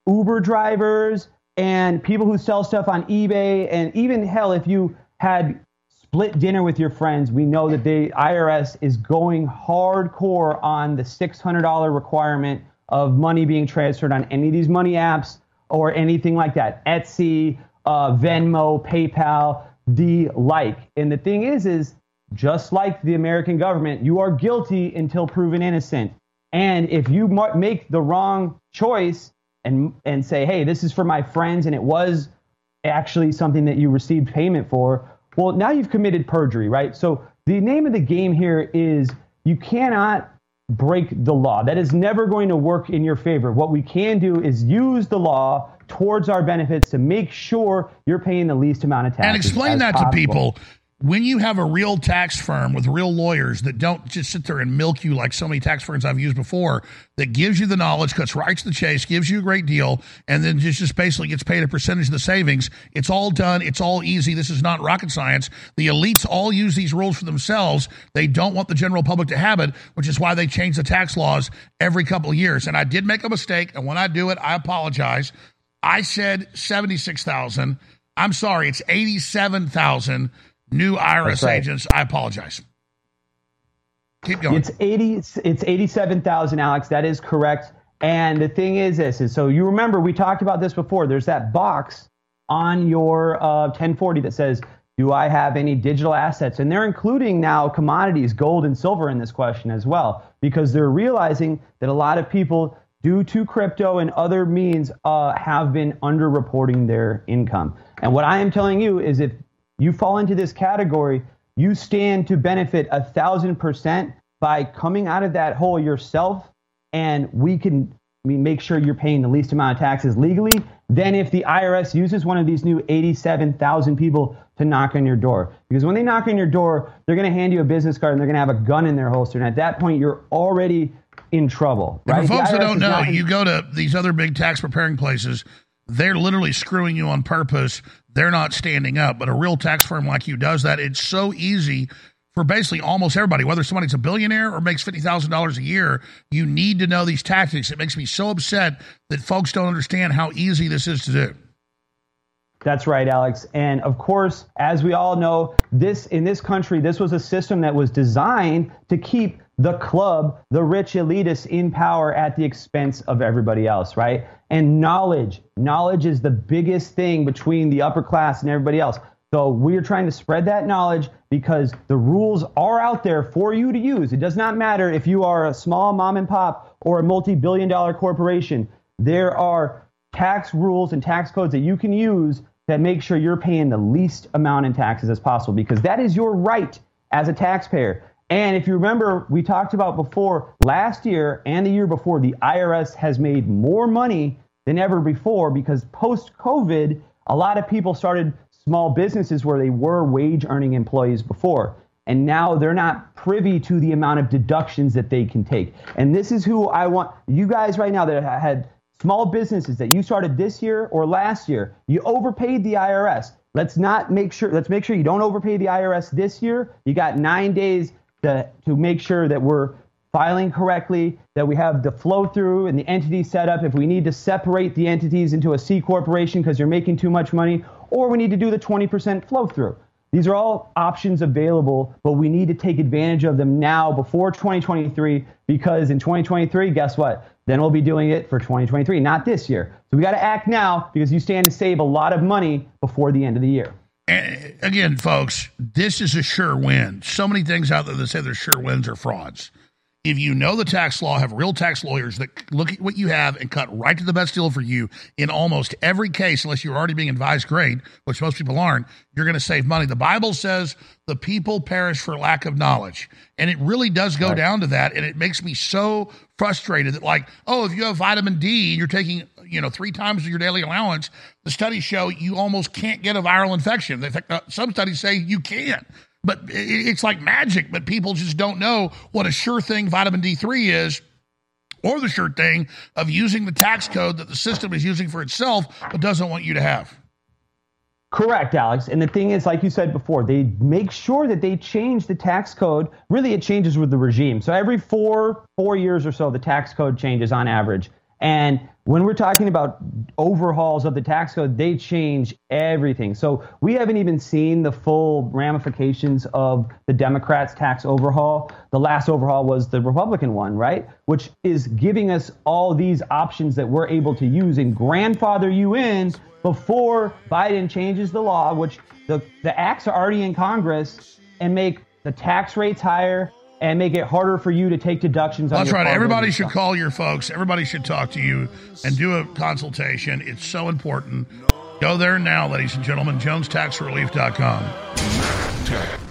Uber drivers and people who sell stuff on eBay, and even hell, if you had split dinner with your friends, we know that the IRS is going hardcore on the $600 requirement of money being transferred on any of these money apps or anything like that. Etsy, uh, Venmo, PayPal, the like. And the thing is, is just like the American government, you are guilty until proven innocent. And if you make the wrong choice and and say, hey, this is for my friends, and it was actually something that you received payment for, well, now you've committed perjury, right? So the name of the game here is you cannot break the law. That is never going to work in your favor. What we can do is use the law towards our benefits to make sure you're paying the least amount of taxes. And explain that possible. to people when you have a real tax firm with real lawyers that don't just sit there and milk you like so many tax firms I've used before, that gives you the knowledge, cuts right to the chase, gives you a great deal, and then just, just basically gets paid a percentage of the savings. It's all done. It's all easy. This is not rocket science. The elites all use these rules for themselves. They don't want the general public to have it, which is why they change the tax laws every couple of years. And I did make a mistake, and when I do it, I apologize. I said 76,000. I'm sorry, it's 87,000 new IRS right. agents. I apologize. Keep going. It's 80 it's 87,000 Alex, that is correct. And the thing is this is so you remember we talked about this before. There's that box on your uh, 1040 that says do I have any digital assets? And they're including now commodities, gold and silver in this question as well, because they're realizing that a lot of people, due to crypto and other means, uh, have been underreporting their income. And what I am telling you is if you fall into this category, you stand to benefit a thousand percent by coming out of that hole yourself. And we can I mean, make sure you're paying the least amount of taxes legally. Then, if the IRS uses one of these new 87,000 people to knock on your door, because when they knock on your door, they're going to hand you a business card and they're going to have a gun in their holster. And at that point, you're already in trouble. Right? And for folks that don't know, you go to these other big tax preparing places, they're literally screwing you on purpose. They're not standing up. But a real tax firm like you does that. It's so easy for basically almost everybody, whether somebody's a billionaire or makes $50,000 a year, you need to know these tactics. It makes me so upset that folks don't understand how easy this is to do. That's right, Alex. And of course, as we all know, this in this country, this was a system that was designed to keep the club, the rich elitists in power at the expense of everybody else, right? And knowledge, knowledge is the biggest thing between the upper class and everybody else. So we're trying to spread that knowledge because the rules are out there for you to use. It does not matter if you are a small mom and pop or a multi billion dollar corporation. There are tax rules and tax codes that you can use that make sure you're paying the least amount in taxes as possible because that is your right as a taxpayer. And if you remember, we talked about before last year and the year before, the IRS has made more money than ever before because post COVID, a lot of people started small businesses where they were wage earning employees before. And now they're not privy to the amount of deductions that they can take. And this is who I want you guys right now that had small businesses that you started this year or last year, you overpaid the IRS. Let's not make sure, let's make sure you don't overpay the IRS this year. You got nine days to, to make sure that we're filing correctly, that we have the flow through and the entity set up. If we need to separate the entities into a C corporation because you're making too much money, or we need to do the 20% flow through. These are all options available, but we need to take advantage of them now before 2023 because in 2023, guess what? Then we'll be doing it for 2023, not this year. So we got to act now because you stand to save a lot of money before the end of the year. And again, folks, this is a sure win. So many things out there that say they're sure wins are frauds if you know the tax law, have real tax lawyers that look at what you have and cut right to the best deal for you in almost every case, unless you're already being advised great, which most people aren't, you're going to save money. The Bible says the people perish for lack of knowledge. And it really does go right. down to that. And it makes me so frustrated that, like, oh, if you have vitamin D and you're taking, you know, three times your daily allowance, the studies show you almost can't get a viral infection. In fact, uh, some studies say you can't. but it's like magic, but people just don't know what a sure thing vitamin D3 is or the sure thing of using the tax code that the system is using for itself but doesn't want you to have. Correct, Alex. And the thing is, like you said before, they make sure that they change the tax code. Really, it changes with the regime. So every four four years or so, the tax code changes on average. And when we're talking about overhauls of the tax code, they change everything. So we haven't even seen the full ramifications of the Democrats' tax overhaul. The last overhaul was the Republican one, right? Which is giving us all these options that we're able to use and grandfather you in before Biden changes the law, which the, the acts are already in Congress, and make the tax rates higher and make it harder for you to take deductions. That's right. Everybody should call your folks. Everybody should talk to you and do a consultation. It's so important. Go there now, ladies and gentlemen. JonesTaxRelief.com.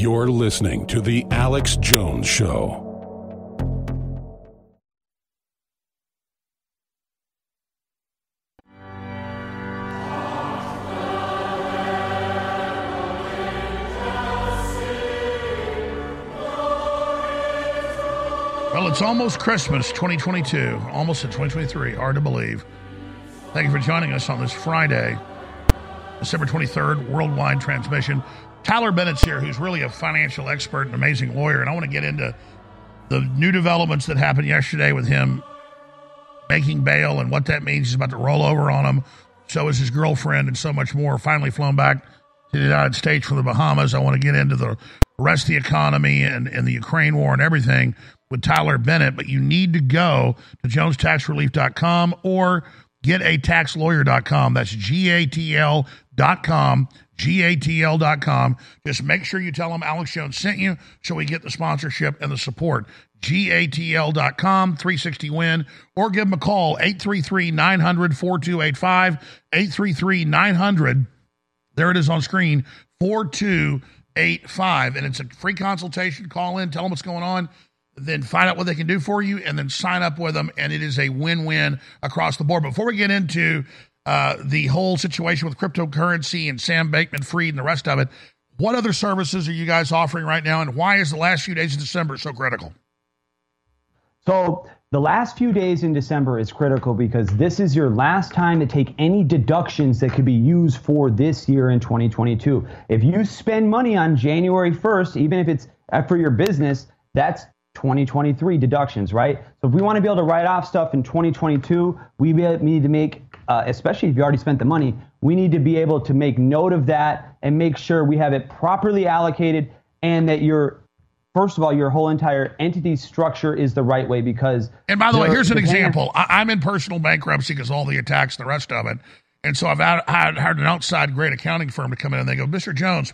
You're listening to The Alex Jones Show. Well, it's almost Christmas 2022, almost at 2023. Hard to believe. Thank you for joining us on this Friday, December 23rd, worldwide transmission. Tyler Bennett's here, who's really a financial expert and amazing lawyer, and I want to get into the new developments that happened yesterday with him making bail and what that means. He's about to roll over on him. So is his girlfriend, and so much more. Finally flown back to the United States from the Bahamas. I want to get into the rest of the economy and, and the Ukraine war and everything with Tyler Bennett, but you need to go to jonestaxrelief.com or getataxlawyer.com. That's G-A-T-L.com, G-A-T-L.com. Just make sure you tell them Alex Jones sent you so we get the sponsorship and the support. GATL.com, 360 win, or give them a call, 833 900 4285, 833 900. There it is on screen, 4285. And it's a free consultation. Call in, tell them what's going on then find out what they can do for you and then sign up with them and it is a win-win across the board before we get into uh, the whole situation with cryptocurrency and Sam Bankman-Fried and the rest of it what other services are you guys offering right now and why is the last few days of december so critical So the last few days in December is critical because this is your last time to take any deductions that could be used for this year in 2022. If you spend money on January 1st, even if it's for your business, that's 2023 deductions, right? So if we want to be able to write off stuff in 2022, we need to make, uh, especially if you already spent the money, We need to be able to make note of that and make sure we have it properly allocated and that your first of all, your whole entire entity structure is the right way because. And by the way, here's an example. I, I'm in personal bankruptcy because all the attacks and the rest of it. And so I've had, had hired an outside great accounting firm to come in and they go, Mr. Jones,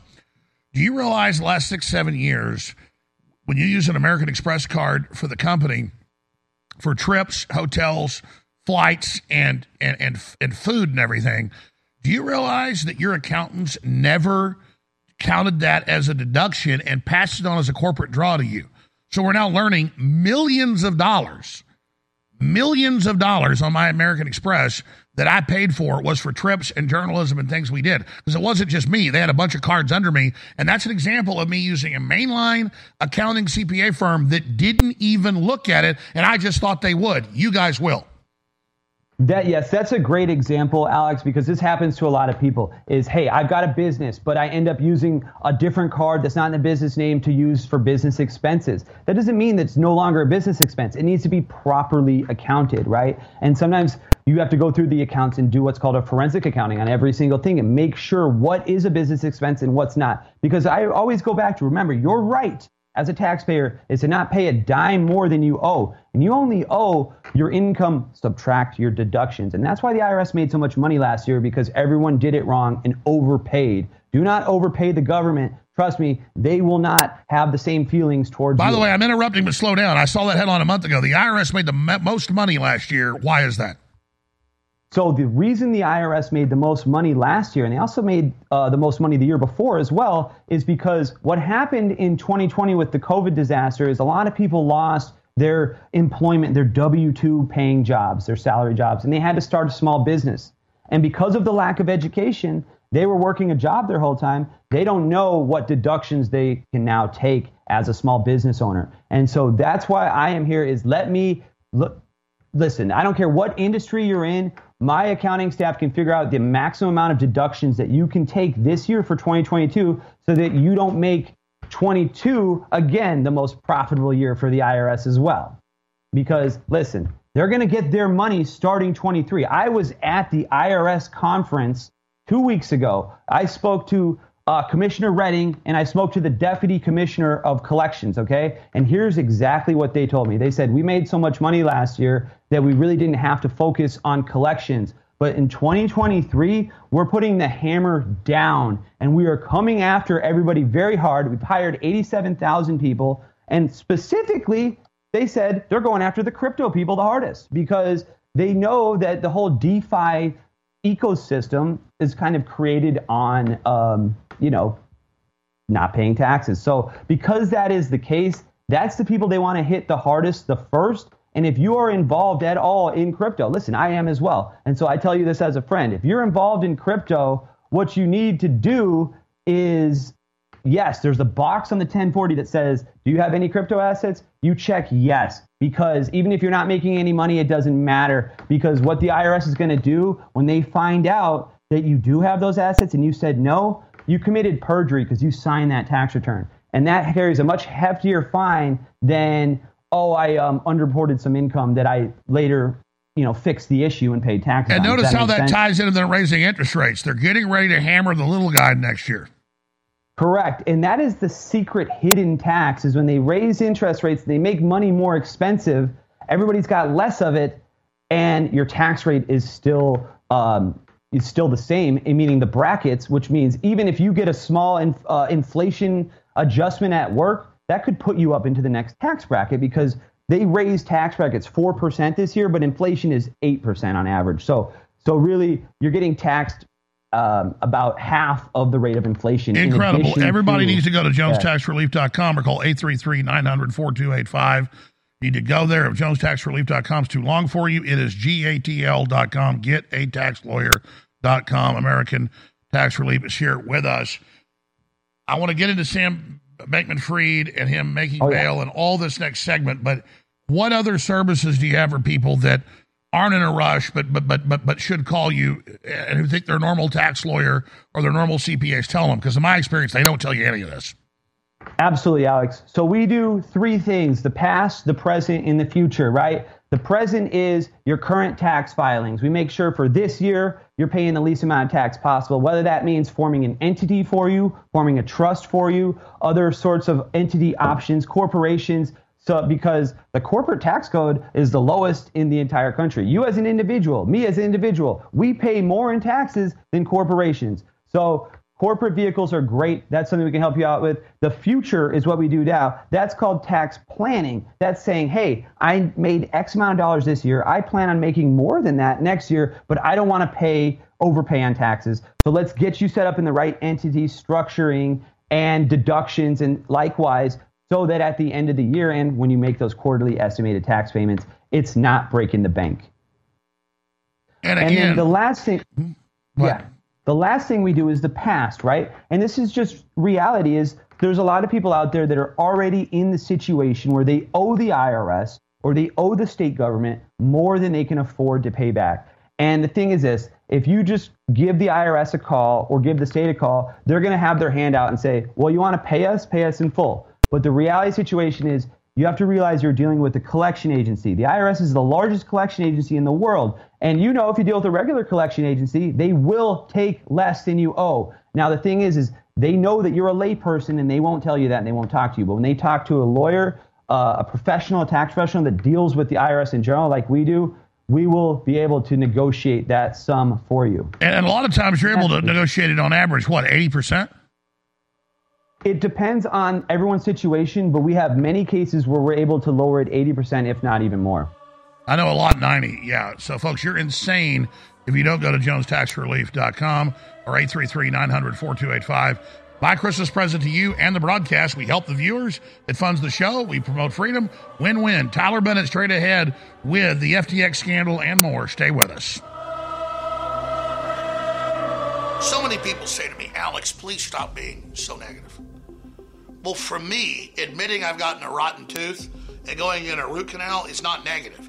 do you realize the last six, seven years, when you use an American Express card for the company for trips, hotels, flights, and, and, and, and food and everything, do you realize that your accountants never counted that as a deduction and passed it on as a corporate draw to you? So we're now learning millions of dollars millions of dollars on my American Express that I paid for was for trips and journalism and things we did. Because it wasn't just me. They had a bunch of cards under me. And that's an example of me using a mainline accounting CPA firm that didn't even look at it. And I just thought they would. You guys will. That yes, that's a great example, Alex, because this happens to a lot of people. Is hey, I've got a business, but I end up using a different card that's not in the business name to use for business expenses. That doesn't mean that it's no longer a business expense. It needs to be properly accounted, right? And sometimes you have to go through the accounts and do what's called a forensic accounting on every single thing and make sure what is a business expense and what's not. Because I always go back to remember, you're right as a taxpayer is to not pay a dime more than you owe. And you only owe your income subtract your deductions. And that's why the IRS made so much money last year because everyone did it wrong and overpaid. Do not overpay the government. Trust me, they will not have the same feelings towards By you. the way, I'm interrupting, but slow down. I saw that headline a month ago. The IRS made the most money last year. Why is that? So the reason the IRS made the most money last year, and they also made uh, the most money the year before as well, is because what happened in 2020 with the COVID disaster is a lot of people lost their employment, their W-2 paying jobs, their salary jobs, and they had to start a small business. And because of the lack of education, they were working a job their whole time. They don't know what deductions they can now take as a small business owner. And so that's why I am here is let me look listen, I don't care what industry you're in, my accounting staff can figure out the maximum amount of deductions that you can take this year for 2022 so that you don't make 22 again the most profitable year for the IRS as well. Because listen, they're going to get their money starting 23. I was at the IRS conference 2 weeks ago. I spoke to uh, Commissioner Rettig and I spoke to the Deputy Commissioner of Collections, okay? And here's exactly what they told me. They said, We made so much money last year that we really didn't have to focus on collections. But in 2023, we're putting the hammer down and we are coming after everybody very hard. We've hired 87,000 people. And specifically, they said they're going after the crypto people the hardest because they know that the whole DeFi ecosystem is kind of created on, um, you know, not paying taxes. So because that is the case, that's the people they want to hit the hardest, the first. And if you are involved at all in crypto, listen, I am as well. And so I tell you this as a friend. If you're involved in crypto, what you need to do is yes, there's a box on the 1040 that says, Do you have any crypto assets? You check yes, because even if you're not making any money, it doesn't matter. Because what the IRS is going to do when they find out that you do have those assets and you said no, you committed perjury because you signed that tax return. And that carries a much heftier fine than, oh, I um, underreported some income that I later you know, fixed the issue and paid taxes. And on. Notice how that sense? ties into them raising interest rates. They're getting ready to hammer the little guy next year. Correct. And that is the secret hidden tax is when they raise interest rates, they make money more expensive. Everybody's got less of it, and your tax rate is still um, is still the same, meaning the brackets, which means even if you get a small in, uh, inflation adjustment at work, that could put you up into the next tax bracket because they raised tax brackets 4% this year, but inflation is 8% on average. So, so really, you're getting taxed um, about half of the rate of inflation. Incredible. addition Everybody to- needs to go to jonestaxrelief.com or call 833 900 4285. You need to go there. If jonestaxrelief.com is too long for you, it is gatl.com. Get a tax lawyer.com. American Tax Relief is here with us. I want to get into Sam Bankman-Fried and him making Oh, yeah. bail and all this next segment, but what other services do you have for people that aren't in a rush but but but but but should call you and who think their normal tax lawyer or their normal CPAs tell them? Because in my experience, they don't tell you any of this. Absolutely, Alex. So we do three things the past, the present, and the future, right? The present is your current tax filings. We make sure for this year you're paying the least amount of tax possible, whether that means forming an entity for you, forming a trust for you, other sorts of entity options, corporations. So, because the corporate tax code is the lowest in the entire country. You, as an individual, me as an individual, we pay more in taxes than corporations. So, Corporate vehicles are great. That's something we can help you out with. The future is what we do now. That's called tax planning. That's saying, hey, I made X amount of dollars this year. I plan on making more than that next year, but I don't want to pay overpay on taxes. So let's get you set up in the right entity structuring and deductions and likewise so that at the end of the year and when you make those quarterly estimated tax payments, it's not breaking the bank. And, and again, then the last thing, mm-hmm. What? yeah, the last thing we do is the past, right? And this is just reality. Is there's a lot of people out there that are already in the situation where they owe the IRS or they owe the state government more than they can afford to pay back. And the thing is this: if you just give the IRS a call or give the state a call, they're going to have their hand out and say, "Well, you want to pay us? Pay us in full." But the reality situation is you have to realize you're dealing with a collection agency. The IRS is the largest collection agency in the world. And you know, if you deal with a regular collection agency, they will take less than you owe. Now, the thing is, is they know that you're a layperson and they won't tell you that and they won't talk to you. But when they talk to a lawyer, uh, a professional, a tax professional that deals with the IRS in general, like we do, we will be able to negotiate that sum for you. And, and a lot of times you're able to negotiate it on average, what, 80%? It depends on everyone's situation, but we have many cases where we're able to lower it 80%, if not even more. I know a lot 90. Yeah. So, folks, you're insane if you don't go to jonestaxrelief.com or 833 900 4285. My Christmas present to you and the broadcast. We help the viewers. It funds the show. We promote freedom. Win win. Tyler Bennett straight ahead with the FTX scandal and more. Stay with us. So many people say to me, Alex, please stop being so negative. Well, for me, admitting I've gotten a rotten tooth and going in a root canal is not negative.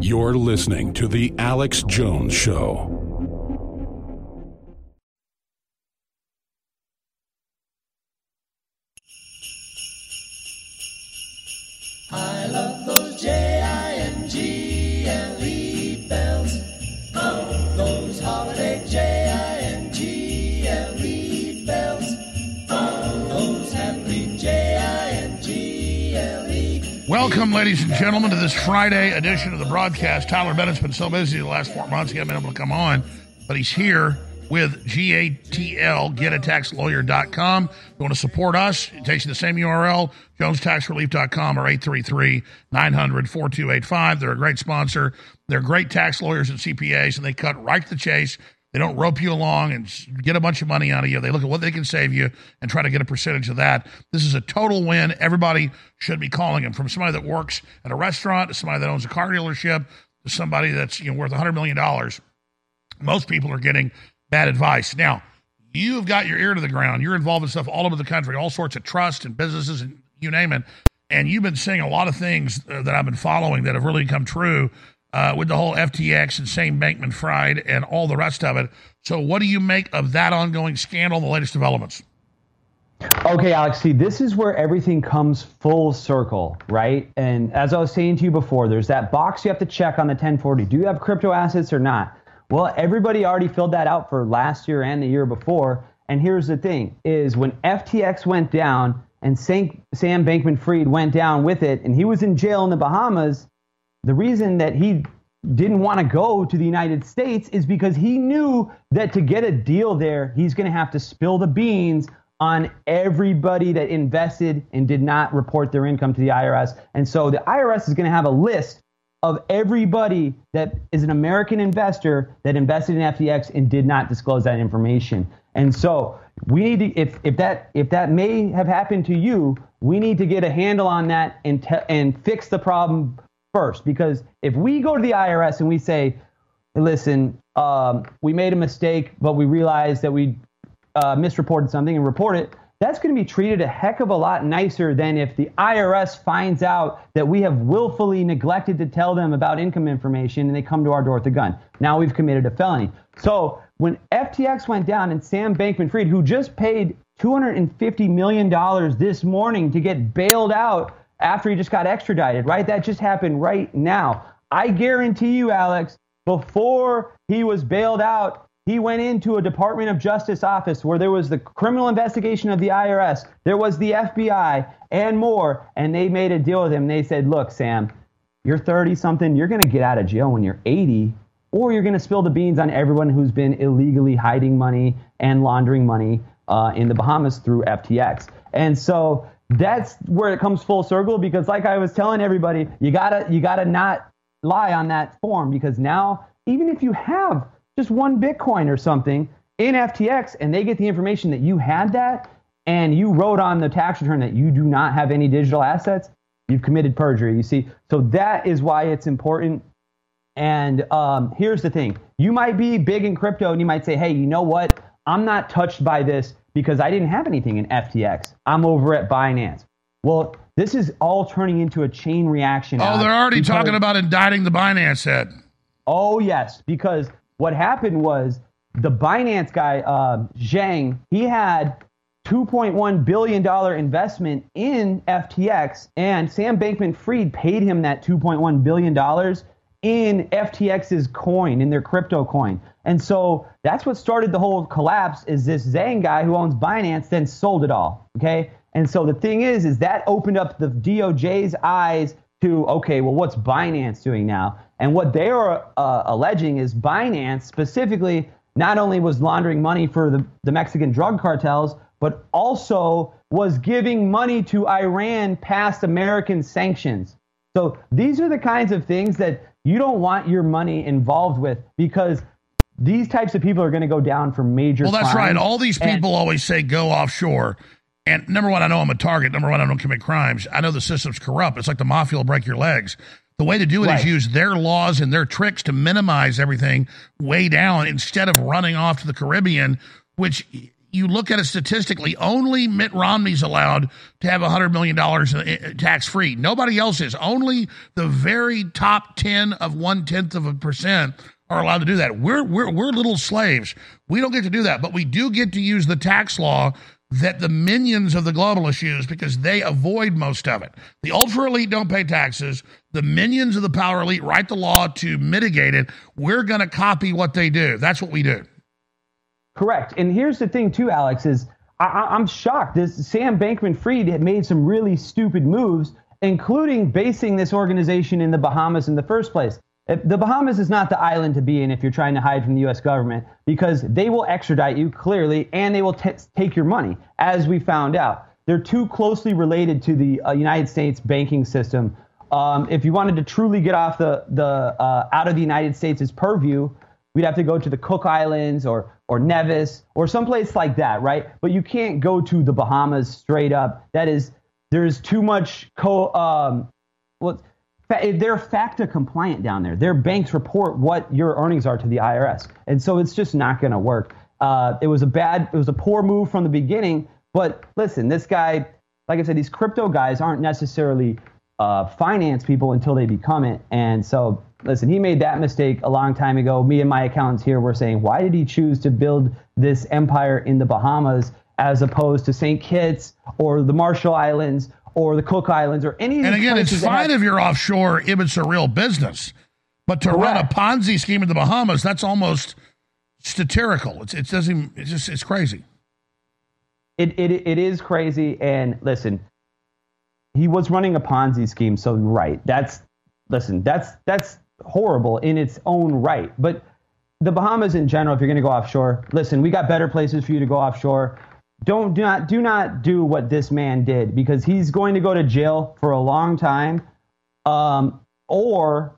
You're listening to The Alex Jones Show. I love those J-I-N-G-L-E bells. Oh, those holiday J-I-N-G-L-E bells. Oh, those happy J-I-N-G-L-E. Welcome, ladies and gentlemen, to this Friday edition of the broadcast. Tyler Bennett's been so busy the last four months, he hasn't been able to come on, but he's here with GATL, getataxlawyer.com. If you want to support us, it takes you the same URL, jonestaxrelief.com or 833-900-4285. They're a great sponsor. They're great tax lawyers and CPAs, and they cut right to the chase. They don't rope you along and get a bunch of money out of you. They look at what they can save you and try to get a percentage of that. This is a total win. Everybody should be calling them from somebody that works at a restaurant to somebody that owns a car dealership to somebody that's you know worth $100 million. Most people are getting bad advice. Now, you've got your ear to the ground. You're involved in stuff all over the country, all sorts of trust and businesses and you name it. And you've been seeing a lot of things uh, that I've been following that have really come true uh, with the whole FTX and Sam Bankman-Fried and all the rest of it. So, what do you make of that ongoing scandal and the latest developments? Okay, Alex, see, this is where everything comes full circle, right? And as I was saying to you before, there's that box you have to check on the 1040. Do you have crypto assets or not? Well, everybody already filled that out for last year and the year before. And here's the thing is when FTX went down and Sam Bankman-Fried went down with it and he was in jail in the Bahamas, the reason that he didn't want to go to the United States is because he knew that to get a deal there, he's going to have to spill the beans on everybody that invested and did not report their income to the IRS. And so the IRS is going to have a list of everybody that is an American investor that invested in FTX and did not disclose that information. And so we need to, if, if that if that may have happened to you, we need to get a handle on that and te- and fix the problem first. Because if we go to the IRS and we say, listen, um, we made a mistake, but we realized that we uh, misreported something and report it, that's going to be treated a heck of a lot nicer than if the IRS finds out that we have willfully neglected to tell them about income information and they come to our door with a gun. Now we've committed a felony. So when FTX went down and Sam Bankman-Fried, who just paid $250 million this morning to get bailed out after he just got extradited, right? That just happened right now. I guarantee you, Alex, before he was bailed out, he went into a Department of Justice office where there was the criminal investigation of the IRS, there was the FBI, and more. And they made a deal with him. They said, Look, Sam, you're 30 something, you're going to get out of jail when you're 80, or you're going to spill the beans on everyone who's been illegally hiding money and laundering money uh, in the Bahamas through FTX. And so that's where it comes full circle because, like I was telling everybody, you gotta you gotta not lie on that form because now even if you have just one Bitcoin or something in FTX and they get the information that you had that and you wrote on the tax return that you do not have any digital assets, you've committed perjury. You see, so that is why it's important. And um, here's the thing you might be big in crypto and you might say, hey, you know what? I'm not touched by this because I didn't have anything in FTX. I'm over at Binance. Well, this is all turning into a chain reaction. Oh, they're already because- talking about indicting the Binance head. Oh, yes, because what happened was the Binance guy, uh, Zhang, he had $2.1 billion investment in FTX, and Sam Bankman-Fried paid him that $2.1 billion in FTX's coin, in their crypto coin. And so that's what started the whole collapse is this Zhang guy who owns Binance then sold it all. Okay. And so the thing is, is that opened up the DOJ's eyes to, okay, well, what's Binance doing now? And what they are uh, alleging is Binance specifically not only was laundering money for the, the Mexican drug cartels, but also was giving money to Iran past American sanctions. So these are the kinds of things that you don't want your money involved with because these types of people are going to go down for major Well, that's right. All these And- people always say go offshore. And number one, I know I'm a target. Number one, I don't commit crimes. I know the system's corrupt. It's like the mafia will break your legs. The way to do it is Right. use their laws and their tricks to minimize everything way down instead of running off to the Caribbean, which you look at it statistically, only Mitt Romney's allowed to have $100 million uh, uh, tax free. Nobody else is. Only the very top 10 of one tenth of a percent are allowed to do that. We're, we're, we're little slaves. We don't get to do that, but we do get to use the tax law that the minions of the globalists use because they avoid most of it. The ultra elite don't pay taxes. The minions of the power elite write the law to mitigate it. We're going to copy what they do. That's what we do. Correct. And here's the thing, too, Alex, is I, I'm shocked. This Sam Bankman-Fried had made some really stupid moves, including basing this organization in the Bahamas in the first place. The Bahamas is not the island to be in if you're trying to hide from the U.S. government because they will extradite you clearly and they will t- take your money, as we found out. They're too closely related to the uh, United States banking system. Um, if you wanted to truly get off the, the uh, out of the United States' purview, we'd have to go to the Cook Islands or or Nevis or someplace like that, right? But you can't go to the Bahamas straight up. That is, there's too much co. Um, well, they're FATCA compliant down there. Their banks report what your earnings are to the IRS, and so it's just not going to work. Uh, it was a bad, it was a poor move from the beginning. But listen, this guy, like I said, these crypto guys aren't necessarily uh, finance people until they become it. And so, listen, he made that mistake a long time ago. Me and my accountants here were saying, why did he choose to build this empire in the Bahamas as opposed to St. Kitts or the Marshall Islands or the Cook Islands or any of these And again, it's fine have- if you're offshore if it's a real business, but to run a Ponzi scheme in the Bahamas, that's almost satirical. It's, it doesn't. It's just it's crazy. it, it, it is crazy. And listen, he was running a Ponzi scheme. So right, that's listen, that's that's horrible in its own right. But the Bahamas in general, if you're going to go offshore, listen, we got better places for you to go offshore. don't do not do not do what this man did because he's going to go to jail for a long time. Um, or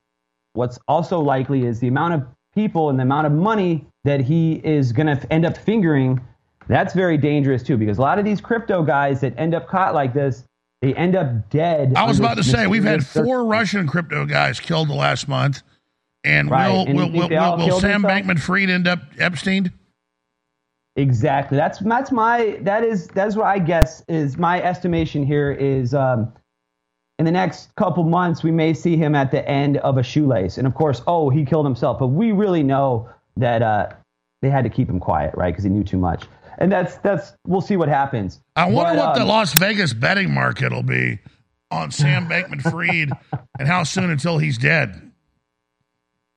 what's also likely is the amount of people and the amount of money that he is going to end up fingering. That's very dangerous too because a lot of these crypto guys that end up caught like this, they end up dead. I was about to say we've had four Russian crypto guys killed the last month, and Right, will and will, will, will, will Sam? Bankman-Fried end up Epstein? Exactly. That's that's my that is that's what I guess is my estimation here is um, in the next couple months we may see him at the end of a shoelace, and of course, oh, he killed himself. But we really know that uh, they had to keep him quiet, right? Because he knew too much, and that's that's we'll see what happens. I wonder But, what the um, Las Vegas betting market will be on Sam Bankman-Fried and how soon until he's dead.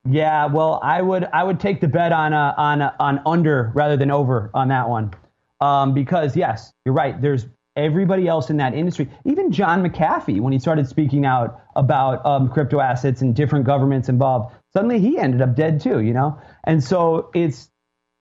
Yeah, well, I would I would take the bet on uh, on uh, on under rather than over on that one, um, because yes, you're right. There's everybody else in that industry, even John McAfee, when he started speaking out about um, crypto assets and different governments involved, suddenly he ended up dead too. You know, and so it's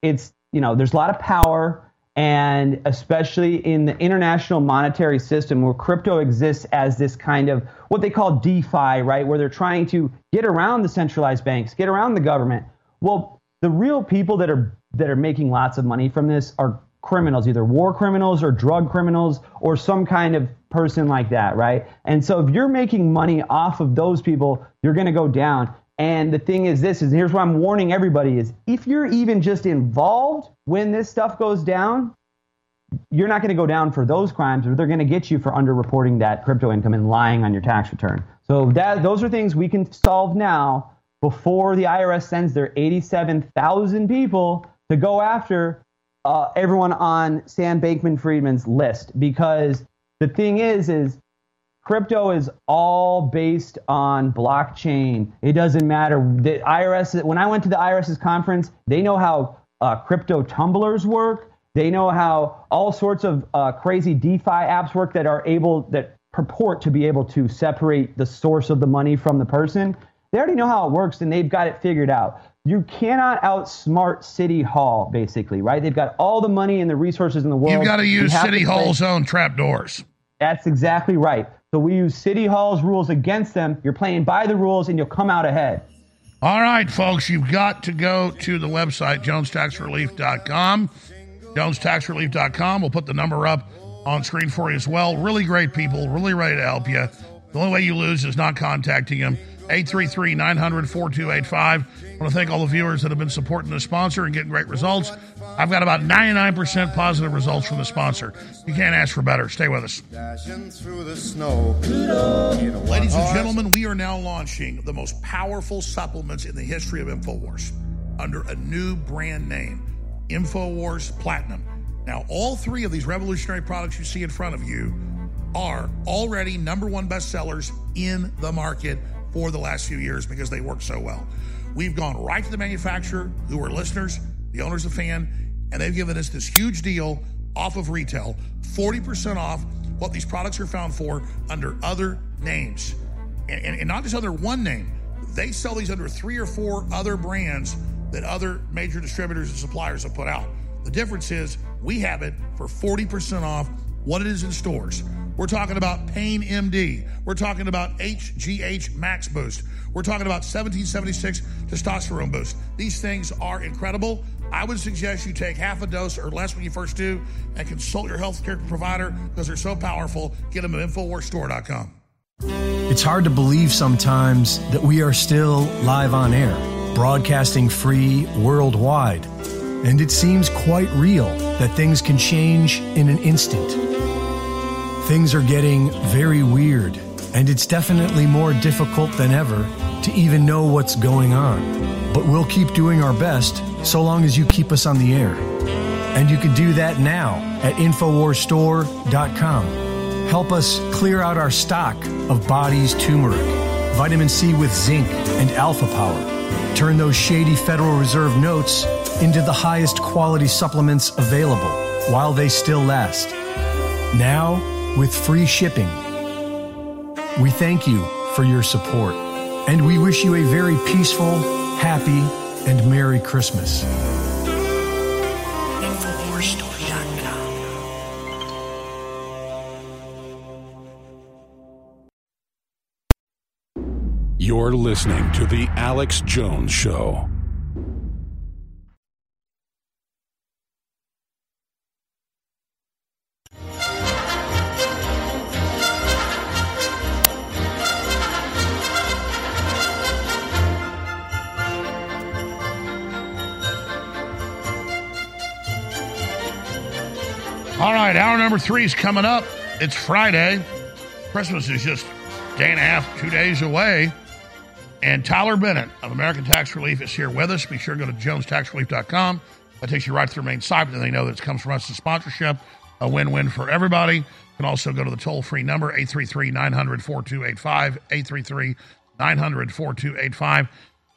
it's you know there's a lot of power and especially in the international monetary system where crypto exists as this kind of what they call DeFi, right? Where they're trying to get around the centralized banks, get around the government. Well, the real people that are that are making lots of money from this are criminals, either war criminals or drug criminals or some kind of person like that, right? And so if you're making money off of those people, you're going to go down. And the thing is this is here's what I'm warning everybody is if you're even just involved when this stuff goes down, you're not going to go down for those crimes or they're going to get you for underreporting that crypto income and lying on your tax return. So that those are things we can solve now before the IRS sends their 87,000 people to go after uh, everyone on Sam Bankman-Friedman's list because the thing is is crypto is all based on blockchain. It doesn't matter. The IRS, when I went to the IRS's conference, they know how uh, crypto tumblers work. They know how all sorts of uh, crazy DeFi apps work that are able, that purport to be able to separate the source of the money from the person. They already know how it works and they've got it figured out. You cannot outsmart City Hall, basically, right? They've got all the money and the resources in the world. You've got to use City to Hall's own trapdoors. that's exactly right. So we use City Hall's rules against them. You're playing by the rules and you'll come out ahead. All right, folks, you've got to go to the website, jonestaxrelief.com. jonestaxrelief.com. We'll put the number up on screen for you as well. Really great people, really ready to help you. The only way you lose is not contacting them. 833 900 4285. I want to thank all the viewers that have been supporting the sponsor and getting great results. I've got about 99% positive results from the sponsor. You can't ask for better. Stay with us. Dashing through the snow. Ladies and gentlemen, we are now launching the most powerful supplements in the history of InfoWars under a new brand name InfoWars Platinum. Now, all three of these revolutionary products you see in front of you are already number one bestsellers in the market for the last few years because they work so well. We've gone right to the manufacturer, who are listeners, the owners of Fan, and they've given us this huge deal off of retail 40% off what these products are found for under other names. And, and, and not just under one name, they sell these under three or four other brands that other major distributors and suppliers have put out. The difference is we have it for 40% off what it is in stores. We're talking about Pain MD. We're talking about HGH Max Boost. We're talking about 1776 Testosterone Boost. These things are incredible. I would suggest you take half a dose or less when you first do and consult your healthcare provider because they're so powerful. Get them at InfoWarsStore.com. It's hard to believe sometimes that we are still live on air, broadcasting free worldwide. And it seems quite real that things can change in an instant. Things are getting very weird, and it's definitely more difficult than ever to even know what's going on. But we'll keep doing our best so long as you keep us on the air. And you can do that now at InfoWarsStore.com. Help us clear out our stock of body's turmeric, vitamin C with zinc, and alpha power. Turn those shady Federal Reserve notes into the highest quality supplements available while they still last. Now, with free shipping. We thank you for your support, and we wish you a very peaceful, happy, and Merry Christmas. You're listening to The Alex Jones Show. Right, hour number three is coming up. It's Friday. Christmas is just day and a half, two days away. And Tyler Bennett of American Tax Relief is here with us. Be sure to go to jonestaxrelief.com. That takes you right to their main site, then they know that it comes from us as sponsorship. A win win for everybody. You can also go to the toll free number, 833 900 4285. 833 900 4285.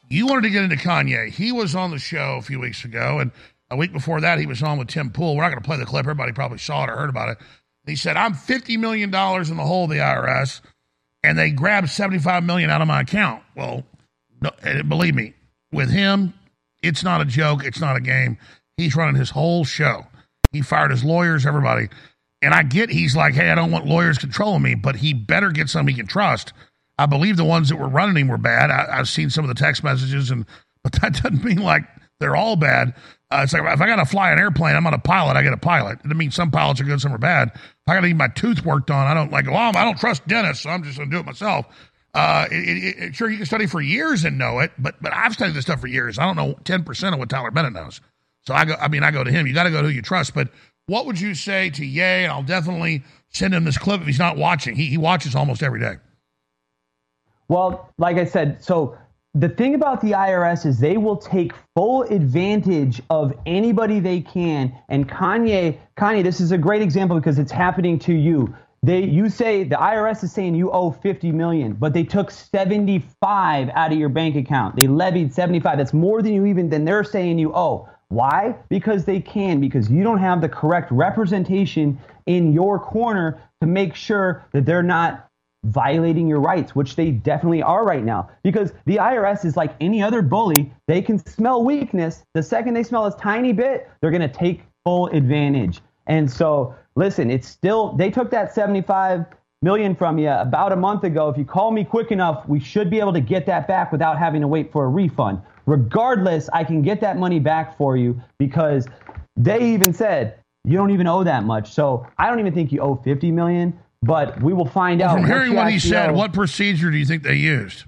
You wanted to get into Kanye. He was on the show a few weeks ago, and a week before that, he was on with Tim Pool. We're not going to play the clip. Everybody probably saw it or heard about it. He said, I'm $50 million in the hole of the IRS, and they grabbed 75 million out of my account. Well, no, believe me, with him, it's not a joke. It's not a game. He's running his whole show. He fired his lawyers, everybody. And I get he's like, hey, I don't want lawyers controlling me, but he better get some he can trust. I believe the ones that were running him were bad. I, I've seen some of the text messages, and but that doesn't mean like they're all bad. Uh, it's like if I got to fly an airplane, I'm not a pilot. I get a pilot. It doesn't some pilots are good, some are bad. If I got to get my tooth worked on, I don't like. Well, I don't trust dentists, so I'm just going to do it myself. Uh, it, it, sure, you can study for years and know it, but but I've studied this stuff for years. I don't know ten percent of what Tyler Bennett knows. So I go. I mean, I go to him. You got to go to who you trust. But what would you say to Ye? And I'll definitely send him this clip if he's not watching. He he watches almost every day. Well, like I said, so the thing about the IRS is they will take full advantage of anybody they can. And Kanye, Kanye, this is a great example because it's happening to you. They, you say the IRS is saying you owe 50 million, but they took 75 out of your bank account. They levied 75. That's more than you even than they're saying you owe. Why? Because they can, because you don't have the correct representation in your corner to make sure that they're not violating your rights, which they definitely are right now. Because the IRS is like any other bully, they can smell weakness. The second they smell a tiny bit, they're going to take full advantage. And so, listen, it's still, they took that 75 million from you about a month ago. If you call me quick enough, we should be able to get that back without having to wait for a refund. Regardless, I can get that money back for you because they even said you don't even owe that much. So I don't even think you owe 50 million but we will find well, out. From hearing what he said, what procedure do you think they used?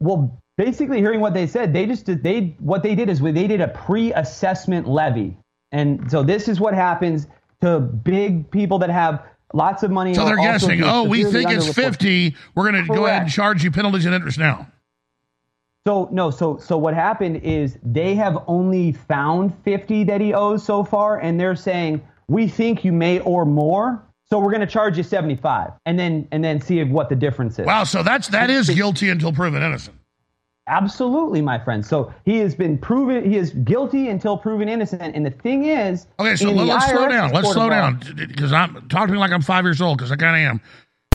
Well, basically, hearing what they said, they just did, they what they did is they did a pre-assessment levy, and so this is what happens to big people that have lots of money. So they're guessing, oh, we think it's fifty. We're going to go ahead and charge you penalties and interest now. So no, so so what happened is they have only found 50 that he owes so far, and they're saying we think you may owe more, so we're going to charge you 75, and then and then see what the difference is. Wow, so that's that is guilty until proven innocent. Absolutely, my friend. So he has been proven he is guilty until proven innocent, and the thing is, okay. So let's slow down. Let's slow down because I'm talking to me like I'm five years old because I kind of am.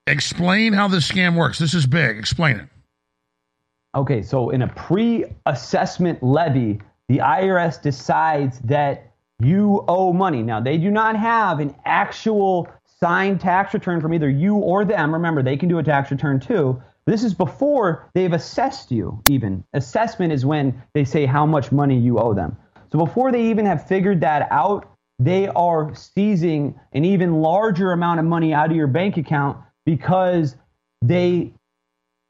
Explain how this scam works. This is big. Explain it. Okay, so in a pre-assessment levy, the IRS decides that you owe money. Now, they do not have an actual signed tax return from either you or them. Remember, they can do a tax return too. This is before they've assessed you, even. Assessment is when they say how much money you owe them. So before they even have figured that out, they are seizing an even larger amount of money out of your bank account because they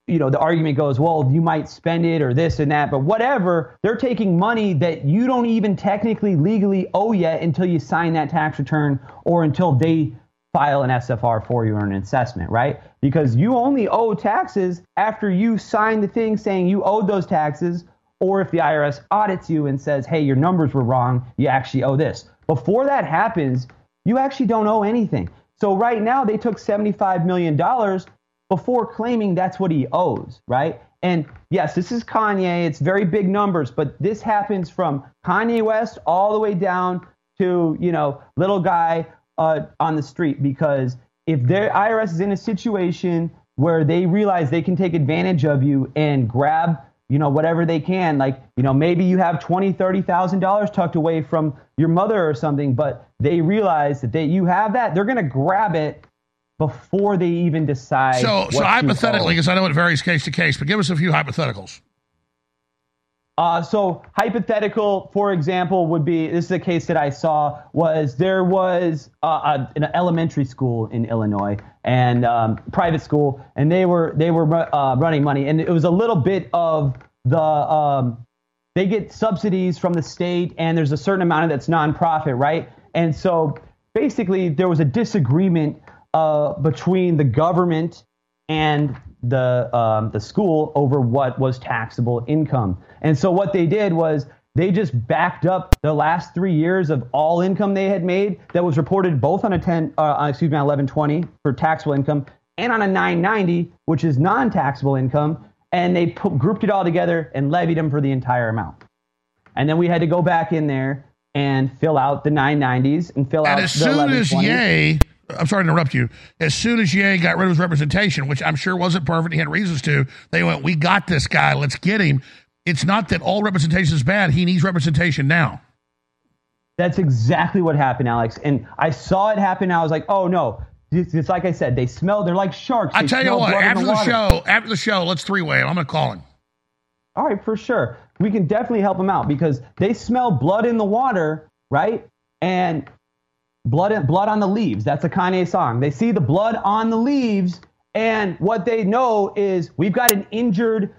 you know, the argument goes, well, you might spend it or this and that, but whatever. They're taking money that you don't even technically legally owe yet until you sign that tax return or until they file an SFR for you or an assessment, right? Because you only owe taxes after you sign the thing saying you owed those taxes, or if the IRS audits you and says, hey, your numbers were wrong, you actually owe this. Before that happens, you actually don't owe anything. So right now they took $75 million before claiming that's what he owes, right? And yes, this is Kanye. It's very big numbers, but this happens from Kanye West all the way down to, you know, little guy uh, on the street because if their IRS is in a situation where they realize they can take advantage of you and grab, you know, whatever they can, like, you know, maybe you have twenty, thirty thousand dollars tucked away from your mother or something, but they realize that they, you have that, they're gonna grab it before they even decide. So, what so to hypothetically, because I know it varies case to case, but give us a few hypotheticals. Uh, so hypothetical, for example, would be this is a case that I saw was there was uh, a, an elementary school in Illinois and um, private school, and they were they were uh, running money, and it was a little bit of the um, they get subsidies from the state, and there's a certain amount of that's nonprofit, right? And so basically, there was a disagreement uh, between the government and the um, the school over what was taxable income. And so what they did was they just backed up the last three years of all income they had made that was reported both on a 10, uh, excuse me, on 1120 for taxable income and on a 990, which is non-taxable income, and they put, grouped it all together and levied them for the entire amount. And then we had to go back in there and fill out the 990s and fill And out as the soon as 1120s. I'm sorry to interrupt you, as soon as Ye got rid of his representation, which I'm sure wasn't perfect, he had reasons to, they went, we got this guy, let's get him. It's not that all representation is bad. He needs representation now. That's exactly what happened, Alex. And I saw it happen. I was like, oh no. It's, it's like I said, they smell. They're like sharks. I tell you what, after the, water. show, after the show, let's three way him. I'm going to call him. All right, for sure. We can definitely help them out because they smell blood in the water, right? And blood blood on the leaves. That's a Kanye song. They see the blood on the leaves, and what they know is we've got an injured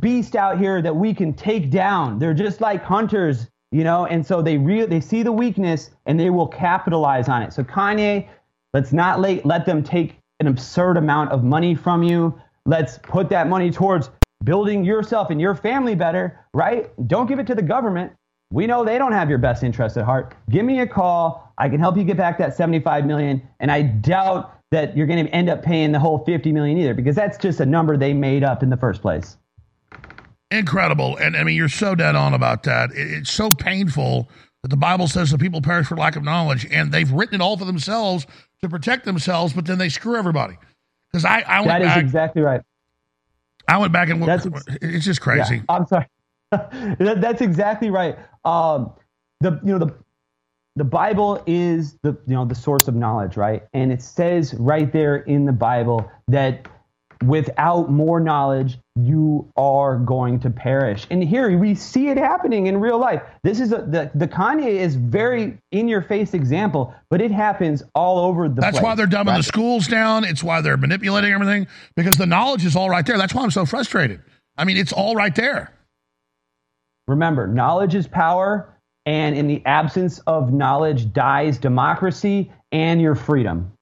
beast out here that we can take down. They're just like hunters, you know, and so they re- they see the weakness and they will capitalize on it. So Kanye, let's not let, let them take an absurd amount of money from you. Let's put that money towards building yourself and your family better, right? Don't give it to the government. We know they don't have your best interest at heart. Give me a call. I can help you get back that 75 million and I doubt that you're going to end up paying the whole 50 million either because that's just a number they made up in the first place. Incredible. And I mean, you're so dead on about that. It's so painful that the Bible says the people perish for lack of knowledge, and they've written it all for themselves to protect themselves, but then they screw everybody. Because I, I went That is back, exactly right. I went back and looked at it's just crazy. Yeah, I'm sorry. That's exactly right. Um, the you know the the Bible is the you know the source of knowledge, right? And it says right there in the Bible that without more knowledge, you are going to perish. And here we see it happening in real life. This is a, the the Kanye is very in your face example, but it happens all over the That's place. why they're dumbing right? the schools down. It's why they're manipulating everything because the knowledge is all right there. That's why I'm so frustrated. I mean, it's all right there. Remember, knowledge is power, and in the absence of knowledge dies democracy and your freedom.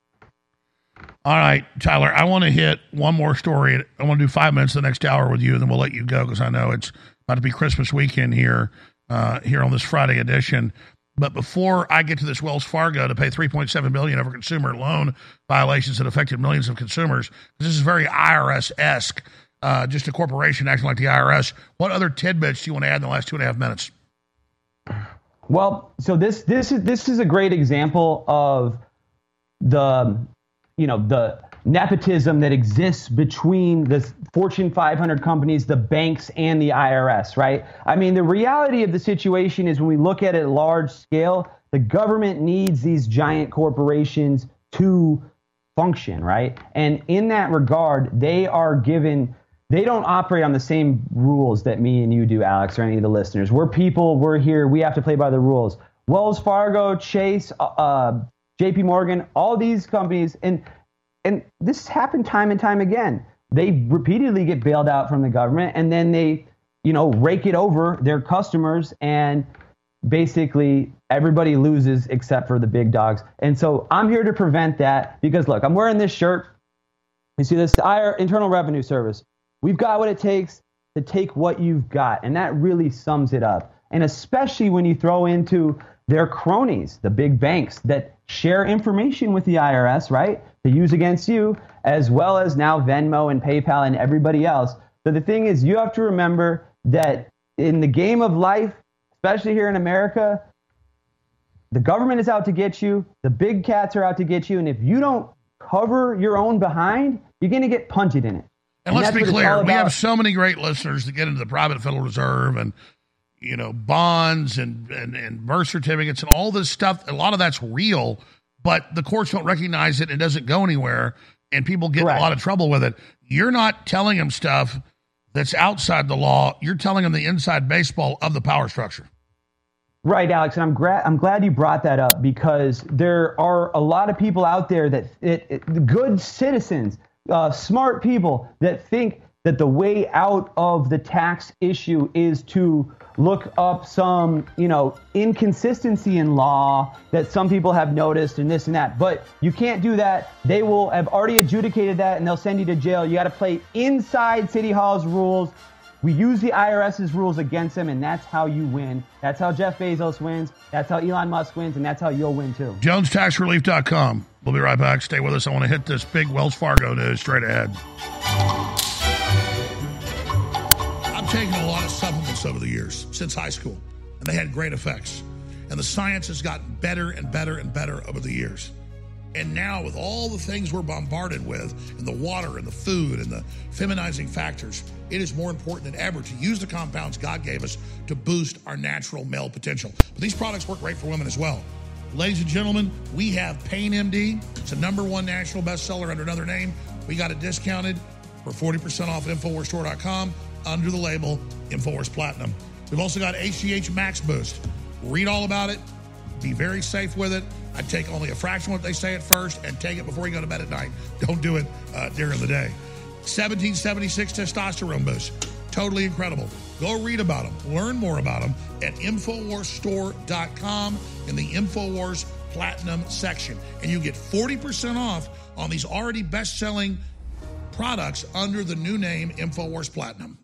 All right, Tyler, I want to hit one more story. I want to do five minutes the next hour with you, and then we'll let you go because I know it's about to be Christmas weekend here, uh, here on this Friday edition. But before I get to this Wells Fargo to pay 3.7 billion over consumer loan violations that affected millions of consumers, this is very IRS esque, uh, just a corporation acting like the IRS. What other tidbits do you want to add in the last two and a half minutes? Well, so this this is this is a great example of the you know the nepotism that exists between the Fortune 500 companies, the banks, and the IRS, right? I mean, the reality of the situation is when we look at it large scale, the government needs these giant corporations to function, right? And in that regard, they are given they don't operate on the same rules that me and you do, Alex, or any of the listeners. We're people, we're here, we have to play by the rules. Wells Fargo, Chase, uh, uh, JP Morgan, all these companies, and and this happened time and time again. They repeatedly get bailed out from the government, and then they, you know, rake it over their customers, and basically everybody loses except for the big dogs. And so I'm here to prevent that because look, I'm wearing this shirt. You see this, IR, Internal Revenue Service. We've got what it takes to take what you've got, and that really sums it up. And especially when you throw into their cronies, the big banks that share information with the IRS, right, to use against you, as well as now Venmo and PayPal and everybody else. So the thing is, you have to remember that in the game of life, especially here in America, the government is out to get you, the big cats are out to get you, and if you don't cover your own behind, you're going to get punted in it. And, let's be clear, we have so many great listeners that get into the private Federal Reserve and you know bonds and, and and birth certificates and all this stuff. A lot of that's real, but the courts don't recognize it. It doesn't go anywhere, and people get Correct. a lot of trouble with it. You're not telling them stuff that's outside the law. You're telling them the inside baseball of the power structure. Right, Alex, and I'm glad I'm glad you brought that up because there are a lot of people out there that it, it, good citizens, uh, smart people that think that the way out of the tax issue is to look up some, you know, inconsistency in law that some people have noticed and this and that. But you can't do that. They will have already adjudicated that and they'll send you to jail. You got to play inside City Hall's rules. We use the IRS's rules against them, and that's how you win. That's how Jeff Bezos wins. That's how Elon Musk wins, and that's how you'll win too. JonesTaxRelief.com. We'll be right back. Stay with us. I want to hit this big Wells Fargo news straight ahead. I've taken a lot of supplements over the years since high school, and they had great effects. And the science has gotten better and better and better over the years. And now, with all the things we're bombarded with, and the water and the food and the feminizing factors, it is more important than ever to use the compounds God gave us to boost our natural male potential. But these products work great for women as well. Ladies and gentlemen, we have Pain MD. It's a number one national bestseller under another name. We got it discounted for 40% off at InfoWarsStore.com under the label InfoWars Platinum. We've also got HGH Max Boost. Read all about it. Be very safe with it. I take only a fraction of what they say at first and take it before you go to bed at night. Don't do it uh, during the day. 1776 testosterone boost. Totally incredible. Go read about them. Learn more about them at InfoWarsStore.com in the InfoWars Platinum section. And you get 40% off on these already best selling products under the new name InfoWars Platinum.